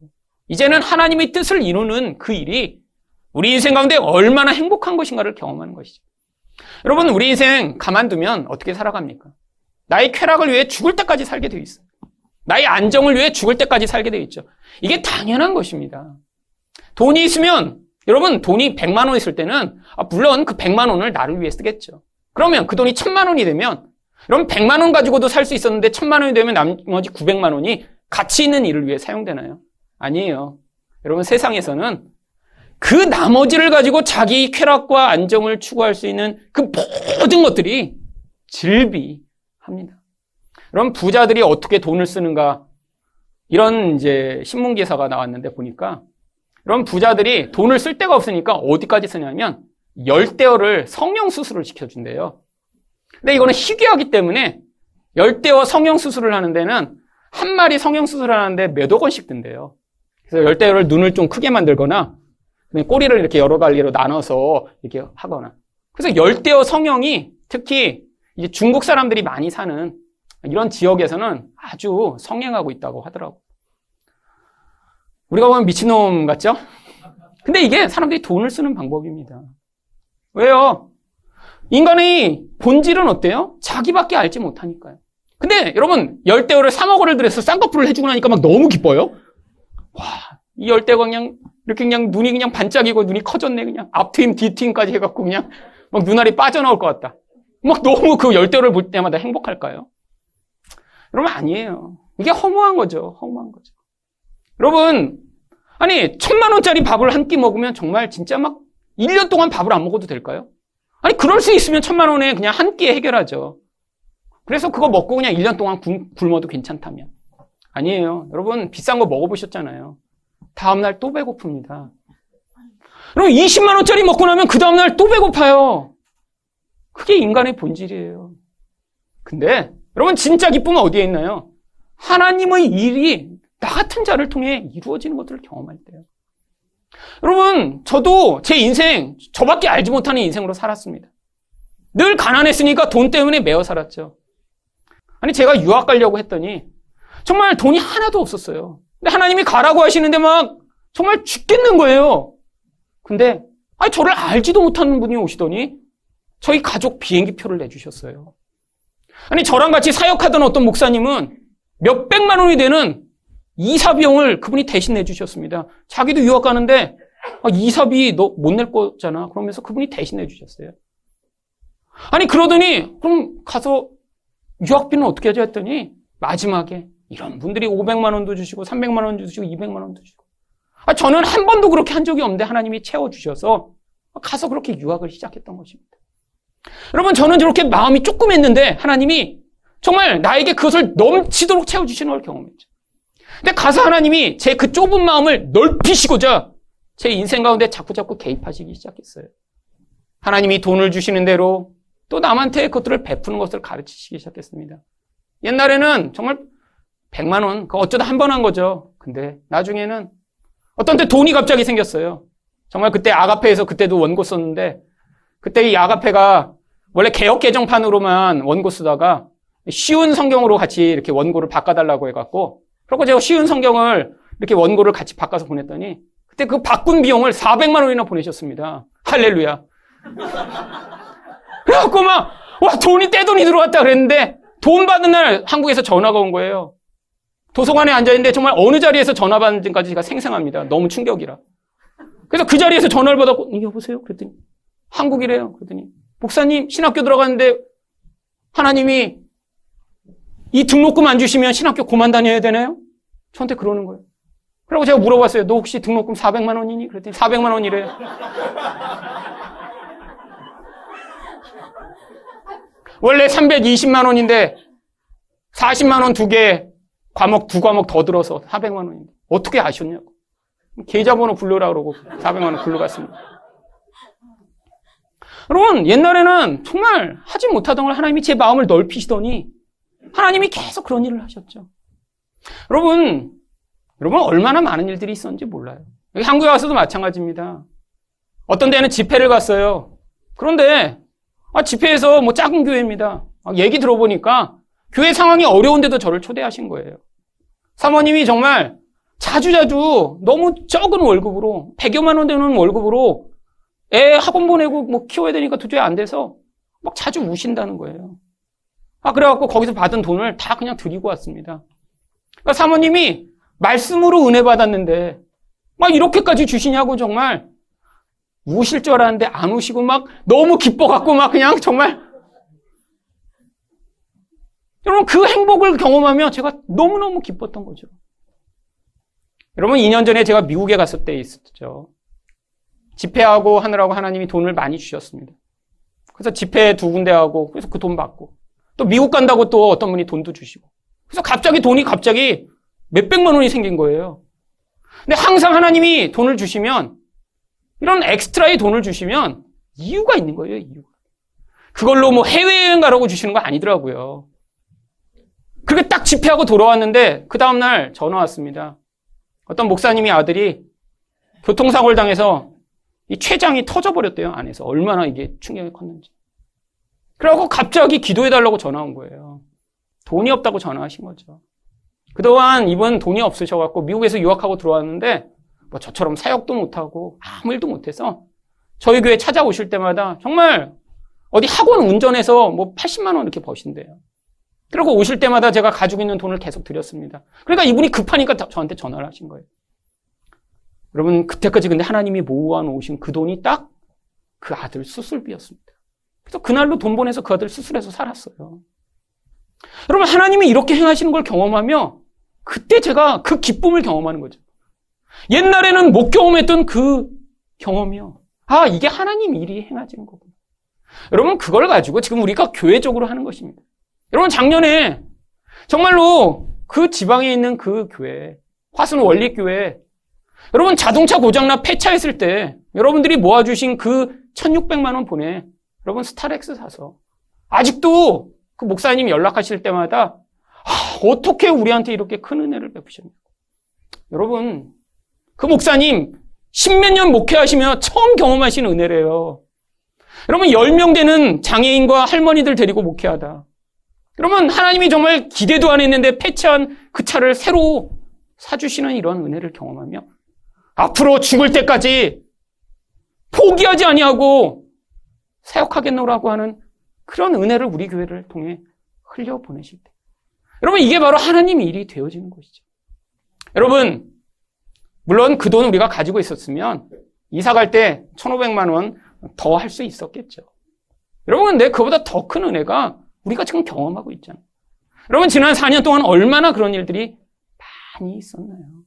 이제는 하나님의 뜻을 이루는 그 일이 우리 인생 가운데 얼마나 행복한 것인가를 경험하는 것이죠. 여러분 우리 인생 가만두면 어떻게 살아갑니까? 나의 쾌락을 위해 죽을 때까지 살게 되어 있어요. 나의 안정을 위해 죽을 때까지 살게 되어 있죠. 이게 당연한 것입니다. 돈이 있으면 여러분 돈이 100만 원 있을 때는 아, 물론 그 100만 원을 나를 위해 쓰겠죠. 그러면 그 돈이 1000만 원이 되면 여러분 100만 원 가지고도 살 수 있었는데 1000만 원이 되면 나머지 900만 원이 가치 있는 일을 위해 사용되나요? 아니에요. 여러분 세상에서는 그 나머지를 가지고 자기 쾌락과 안정을 추구할 수 있는 그 모든 것들이 질비합니다. 그럼 부자들이 어떻게 돈을 쓰는가? 이런 이제 신문 기사가 나왔는데 보니까 그럼 부자들이 돈을 쓸 데가 없으니까 어디까지 쓰냐면 열대어를 성형 수술을 시켜준대요. 근데 이거는 희귀하기 때문에 열대어 성형 수술을 하는 데는 한 마리 성형 수술을 하는데 몇억 원씩 든대요. 그래서 열대어를 눈을 좀 크게 만들거나 꼬리를 이렇게 여러 갈리로 나눠서 이렇게 하거나. 그래서 열대어 성형이 특히 이제 중국 사람들이 많이 사는 이런 지역에서는 아주 성행하고 있다고 하더라고. 우리가 보면 미친놈 같죠? 근데 이게 사람들이 돈을 쓰는 방법입니다. 왜요? 인간의 본질은 어때요? 자기밖에 알지 못하니까요. 근데 여러분 열대어를 3억 원을 들여서 쌍꺼풀을 해주고 나니까 막 너무 기뻐요. 와, 이 열대어가 그냥 이렇게 그냥 눈이 그냥 반짝이고 눈이 커졌네 그냥 앞트임 뒤트임까지 해갖고 그냥 막 눈알이 빠져나올 것 같다. 막 너무 그 열대어를 볼 때마다 행복할까요? 여러분 아니에요. 이게 허무한 거죠. 허무한 거죠. 여러분 아니 천만 원짜리 밥을 한 끼 먹으면 정말 진짜 막 1년 동안 밥을 안 먹어도 될까요? 아니 그럴 수 있으면 천만 원에 그냥 한 끼에 해결하죠. 그래서 그거 먹고 그냥 1년 동안 굶어도 괜찮다면 아니에요. 여러분 비싼 거 먹어보셨잖아요. 다음날 또 배고픕니다. 그럼 20만 원짜리 먹고 나면 그 다음날 또 배고파요. 그게 인간의 본질이에요. 근데 여러분 진짜 기쁨은 어디에 있나요? 하나님의 일이 나 같은 자를 통해 이루어지는 것들을 경험할 때요. 여러분 저도 제 인생 저밖에 알지 못하는 인생으로 살았습니다. 늘 가난했으니까 돈 때문에 매어 살았죠. 아니 제가 유학 가려고 했더니 정말 돈이 하나도 없었어요. 근데 하나님이 가라고 하시는데 막 정말 죽겠는 거예요. 근데 아니 저를 알지도 못하는 분이 오시더니 저희 가족 비행기 표를 내주셨어요. 아니 저랑 같이 사역하던 어떤 목사님은 몇 백만 원이 되는 이사 비용을 그분이 대신 내주셨습니다. 자기도 유학 가는데 아, 이사비 너 못 낼 거잖아. 그러면서 그분이 대신 내주셨어요. 아니 그러더니 그럼 가서 유학비는 어떻게 하지 했더니 마지막에 이런 분들이 500만 원도 주시고 300만 원도 주시고 200만 원도 주시고 아, 저는 한 번도 그렇게 한 적이 없는데 하나님이 채워주셔서 가서 그렇게 유학을 시작했던 것입니다. 여러분 저는 저렇게 마음이 조금 했는데 하나님이 정말 나에게 그것을 넘치도록 채워주시는 걸 경험했죠. 근데 가서 하나님이 제 그 좁은 마음을 넓히시고자 제 인생 가운데 자꾸자꾸 개입하시기 시작했어요. 하나님이 돈을 주시는 대로 또 남한테 그것들을 베푸는 것을 가르치시기 시작했습니다. 옛날에는 정말 100만 원, 그 어쩌다 한 번 한 거죠. 근데 나중에는 어떤 때 돈이 갑자기 생겼어요. 정말 그때 아가페에서 그때도 원고 썼는데 그때 이 아가페가 원래 개혁 개정판으로만 원고 쓰다가 쉬운 성경으로 같이 이렇게 원고를 바꿔달라고 해갖고 그리고 제가 쉬운 성경을 이렇게 원고를 같이 바꿔서 보냈더니 그때 그 바꾼 비용을 400만 원이나 보내셨습니다. 할렐루야. 그래갖고 막, 와, 돈이 떼돈이 들어왔다 그랬는데 돈 받는 날 한국에서 전화가 온 거예요. 도서관에 앉아있는데 정말 어느 자리에서 전화 받는지까지 제가 생생합니다. 너무 충격이라. 그래서 그 자리에서 전화를 받았고, 여보세요? 그랬더니, 한국이래요. 그랬더니, 목사님, 신학교 들어갔는데 하나님이 이 등록금 안 주시면 신학교 그만 다녀야 되나요? 저한테 그러는 거예요. 그리고 제가 물어봤어요. 너 혹시 등록금 400만 원이니? 그랬더니 400만 원이래요. 원래 320만 원인데 40만 원 두 개, 과목 두 과목 더 들어서 400만 원인데 어떻게 아셨냐고. 계좌번호 불러라 그러고 400만 원 불러갔습니다. 여러분 옛날에는 정말 하지 못하던 걸 하나님이 제 마음을 넓히시더니 하나님이 계속 그런 일을 하셨죠. 여러분 여러분 얼마나 많은 일들이 있었는지 몰라요. 여기 한국에 와서도 마찬가지입니다. 어떤 데는 집회를 갔어요. 그런데 아, 집회에서 뭐 작은 교회입니다. 아, 얘기 들어보니까 교회 상황이 어려운데도 저를 초대하신 거예요. 사모님이 정말 자주자주 너무 적은 월급으로 100여만 원 되는 월급으로 애 학원 보내고 뭐 키워야 되니까 도저히 안 돼서 막 자주 우신다는 거예요. 아 그래갖고 거기서 받은 돈을 다 그냥 드리고 왔습니다. 그러니까 사모님이 말씀으로 은혜 받았는데 막 이렇게까지 주시냐고 정말 우실 줄 알았는데 안 우시고 막 너무 기뻐갖고 막 그냥 정말 여러분 그 행복을 경험하며 제가 너무너무 기뻤던 거죠. 여러분 2년 전에 제가 미국에 갔을 때 있었죠. 집회하고 하느라고 하나님이 돈을 많이 주셨습니다. 그래서 집회 두 군데 하고 그래서 그 돈 받고 또 미국 간다고 또 어떤 분이 돈도 주시고 그래서 갑자기 돈이 갑자기 몇백만 원이 생긴 거예요. 근데 항상 하나님이 돈을 주시면 이런 엑스트라의 돈을 주시면 이유가 있는 거예요, 이유가. 그걸로 뭐 해외여행 가라고 주시는 거 아니더라고요. 그렇게 딱 집회하고 돌아왔는데 그 다음날 전화 왔습니다. 어떤 목사님이 아들이 교통사고를 당해서 이 췌장이 터져버렸대요, 안에서. 얼마나 이게 충격이 컸는지. 그러고 갑자기 기도해달라고 전화 온 거예요. 돈이 없다고 전화하신 거죠. 그동안 이분 돈이 없으셔갖고 미국에서 유학하고 들어왔는데 뭐 저처럼 사역도 못하고 아무 일도 못해서 저희 교회 찾아오실 때마다 정말 어디 학원 운전해서 뭐 80만 원 이렇게 버신대요. 그리고 오실 때마다 제가 가지고 있는 돈을 계속 드렸습니다. 그러니까 이분이 급하니까 저한테 전화를 하신 거예요. 여러분 그때까지 근데 하나님이 모아 놓으신 그 돈이 딱 그 아들 수술비였습니다. 그래서 그날로 돈 보내서 그 아들 수술해서 살았어요. 여러분 하나님이 이렇게 행하시는 걸 경험하며 그때 제가 그 기쁨을 경험하는 거죠. 옛날에는 못 경험했던 그 경험이요. 아, 이게 하나님 일이 행하지는 거구나. 여러분, 그걸 가지고 지금 우리가 교회적으로 하는 것입니다. 여러분, 작년에 정말로 그 지방에 있는 그 교회, 화순 원리교회, 여러분, 자동차 고장나 폐차했을 때 여러분들이 모아주신 그 1600만 원 보내. 여러분, 스타렉스 사서. 아직도 그 목사님 연락하실 때마다 아, 어떻게 우리한테 이렇게 큰 은혜를 베푸셨냐. 여러분, 그 목사님 십몇 년 목회하시며 처음 경험하신 은혜래요. 여러분 10명 되는 장애인과 할머니들 데리고 목회하다. 그러면 하나님이 정말 기대도 안 했는데 폐차한 그 차를 새로 사주시는 이런 은혜를 경험하며 앞으로 죽을 때까지 포기하지 아니하고 사역하겠노라고 하는 그런 은혜를 우리 교회를 통해 흘려 보내실 때. 여러분 이게 바로 하나님 일이 되어지는 것이죠. 여러분 물론 그 돈을 우리가 가지고 있었으면 이사 갈 때 1,500만 원 더 할 수 있었겠죠. 여러분, 근데 그보다 더 큰 은혜가 우리가 지금 경험하고 있잖아요. 여러분, 지난 4년 동안 얼마나 그런 일들이 많이 있었나요?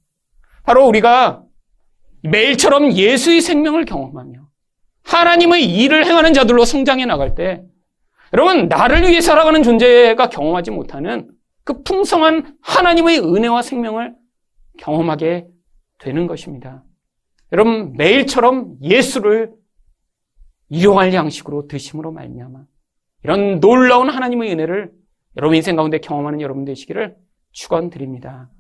바로 우리가 매일처럼 예수의 생명을 경험하며 하나님의 일을 행하는 자들로 성장해 나갈 때 여러분, 나를 위해 살아가는 존재가 경험하지 못하는 그 풍성한 하나님의 은혜와 생명을 경험하게 되는 것입니다. 여러분 매일처럼 예수를 이용할 양식으로 드심으로 말미암아 이런 놀라운 하나님의 은혜를 여러분 인생 가운데 경험하는 여러분 되시기를 축원드립니다.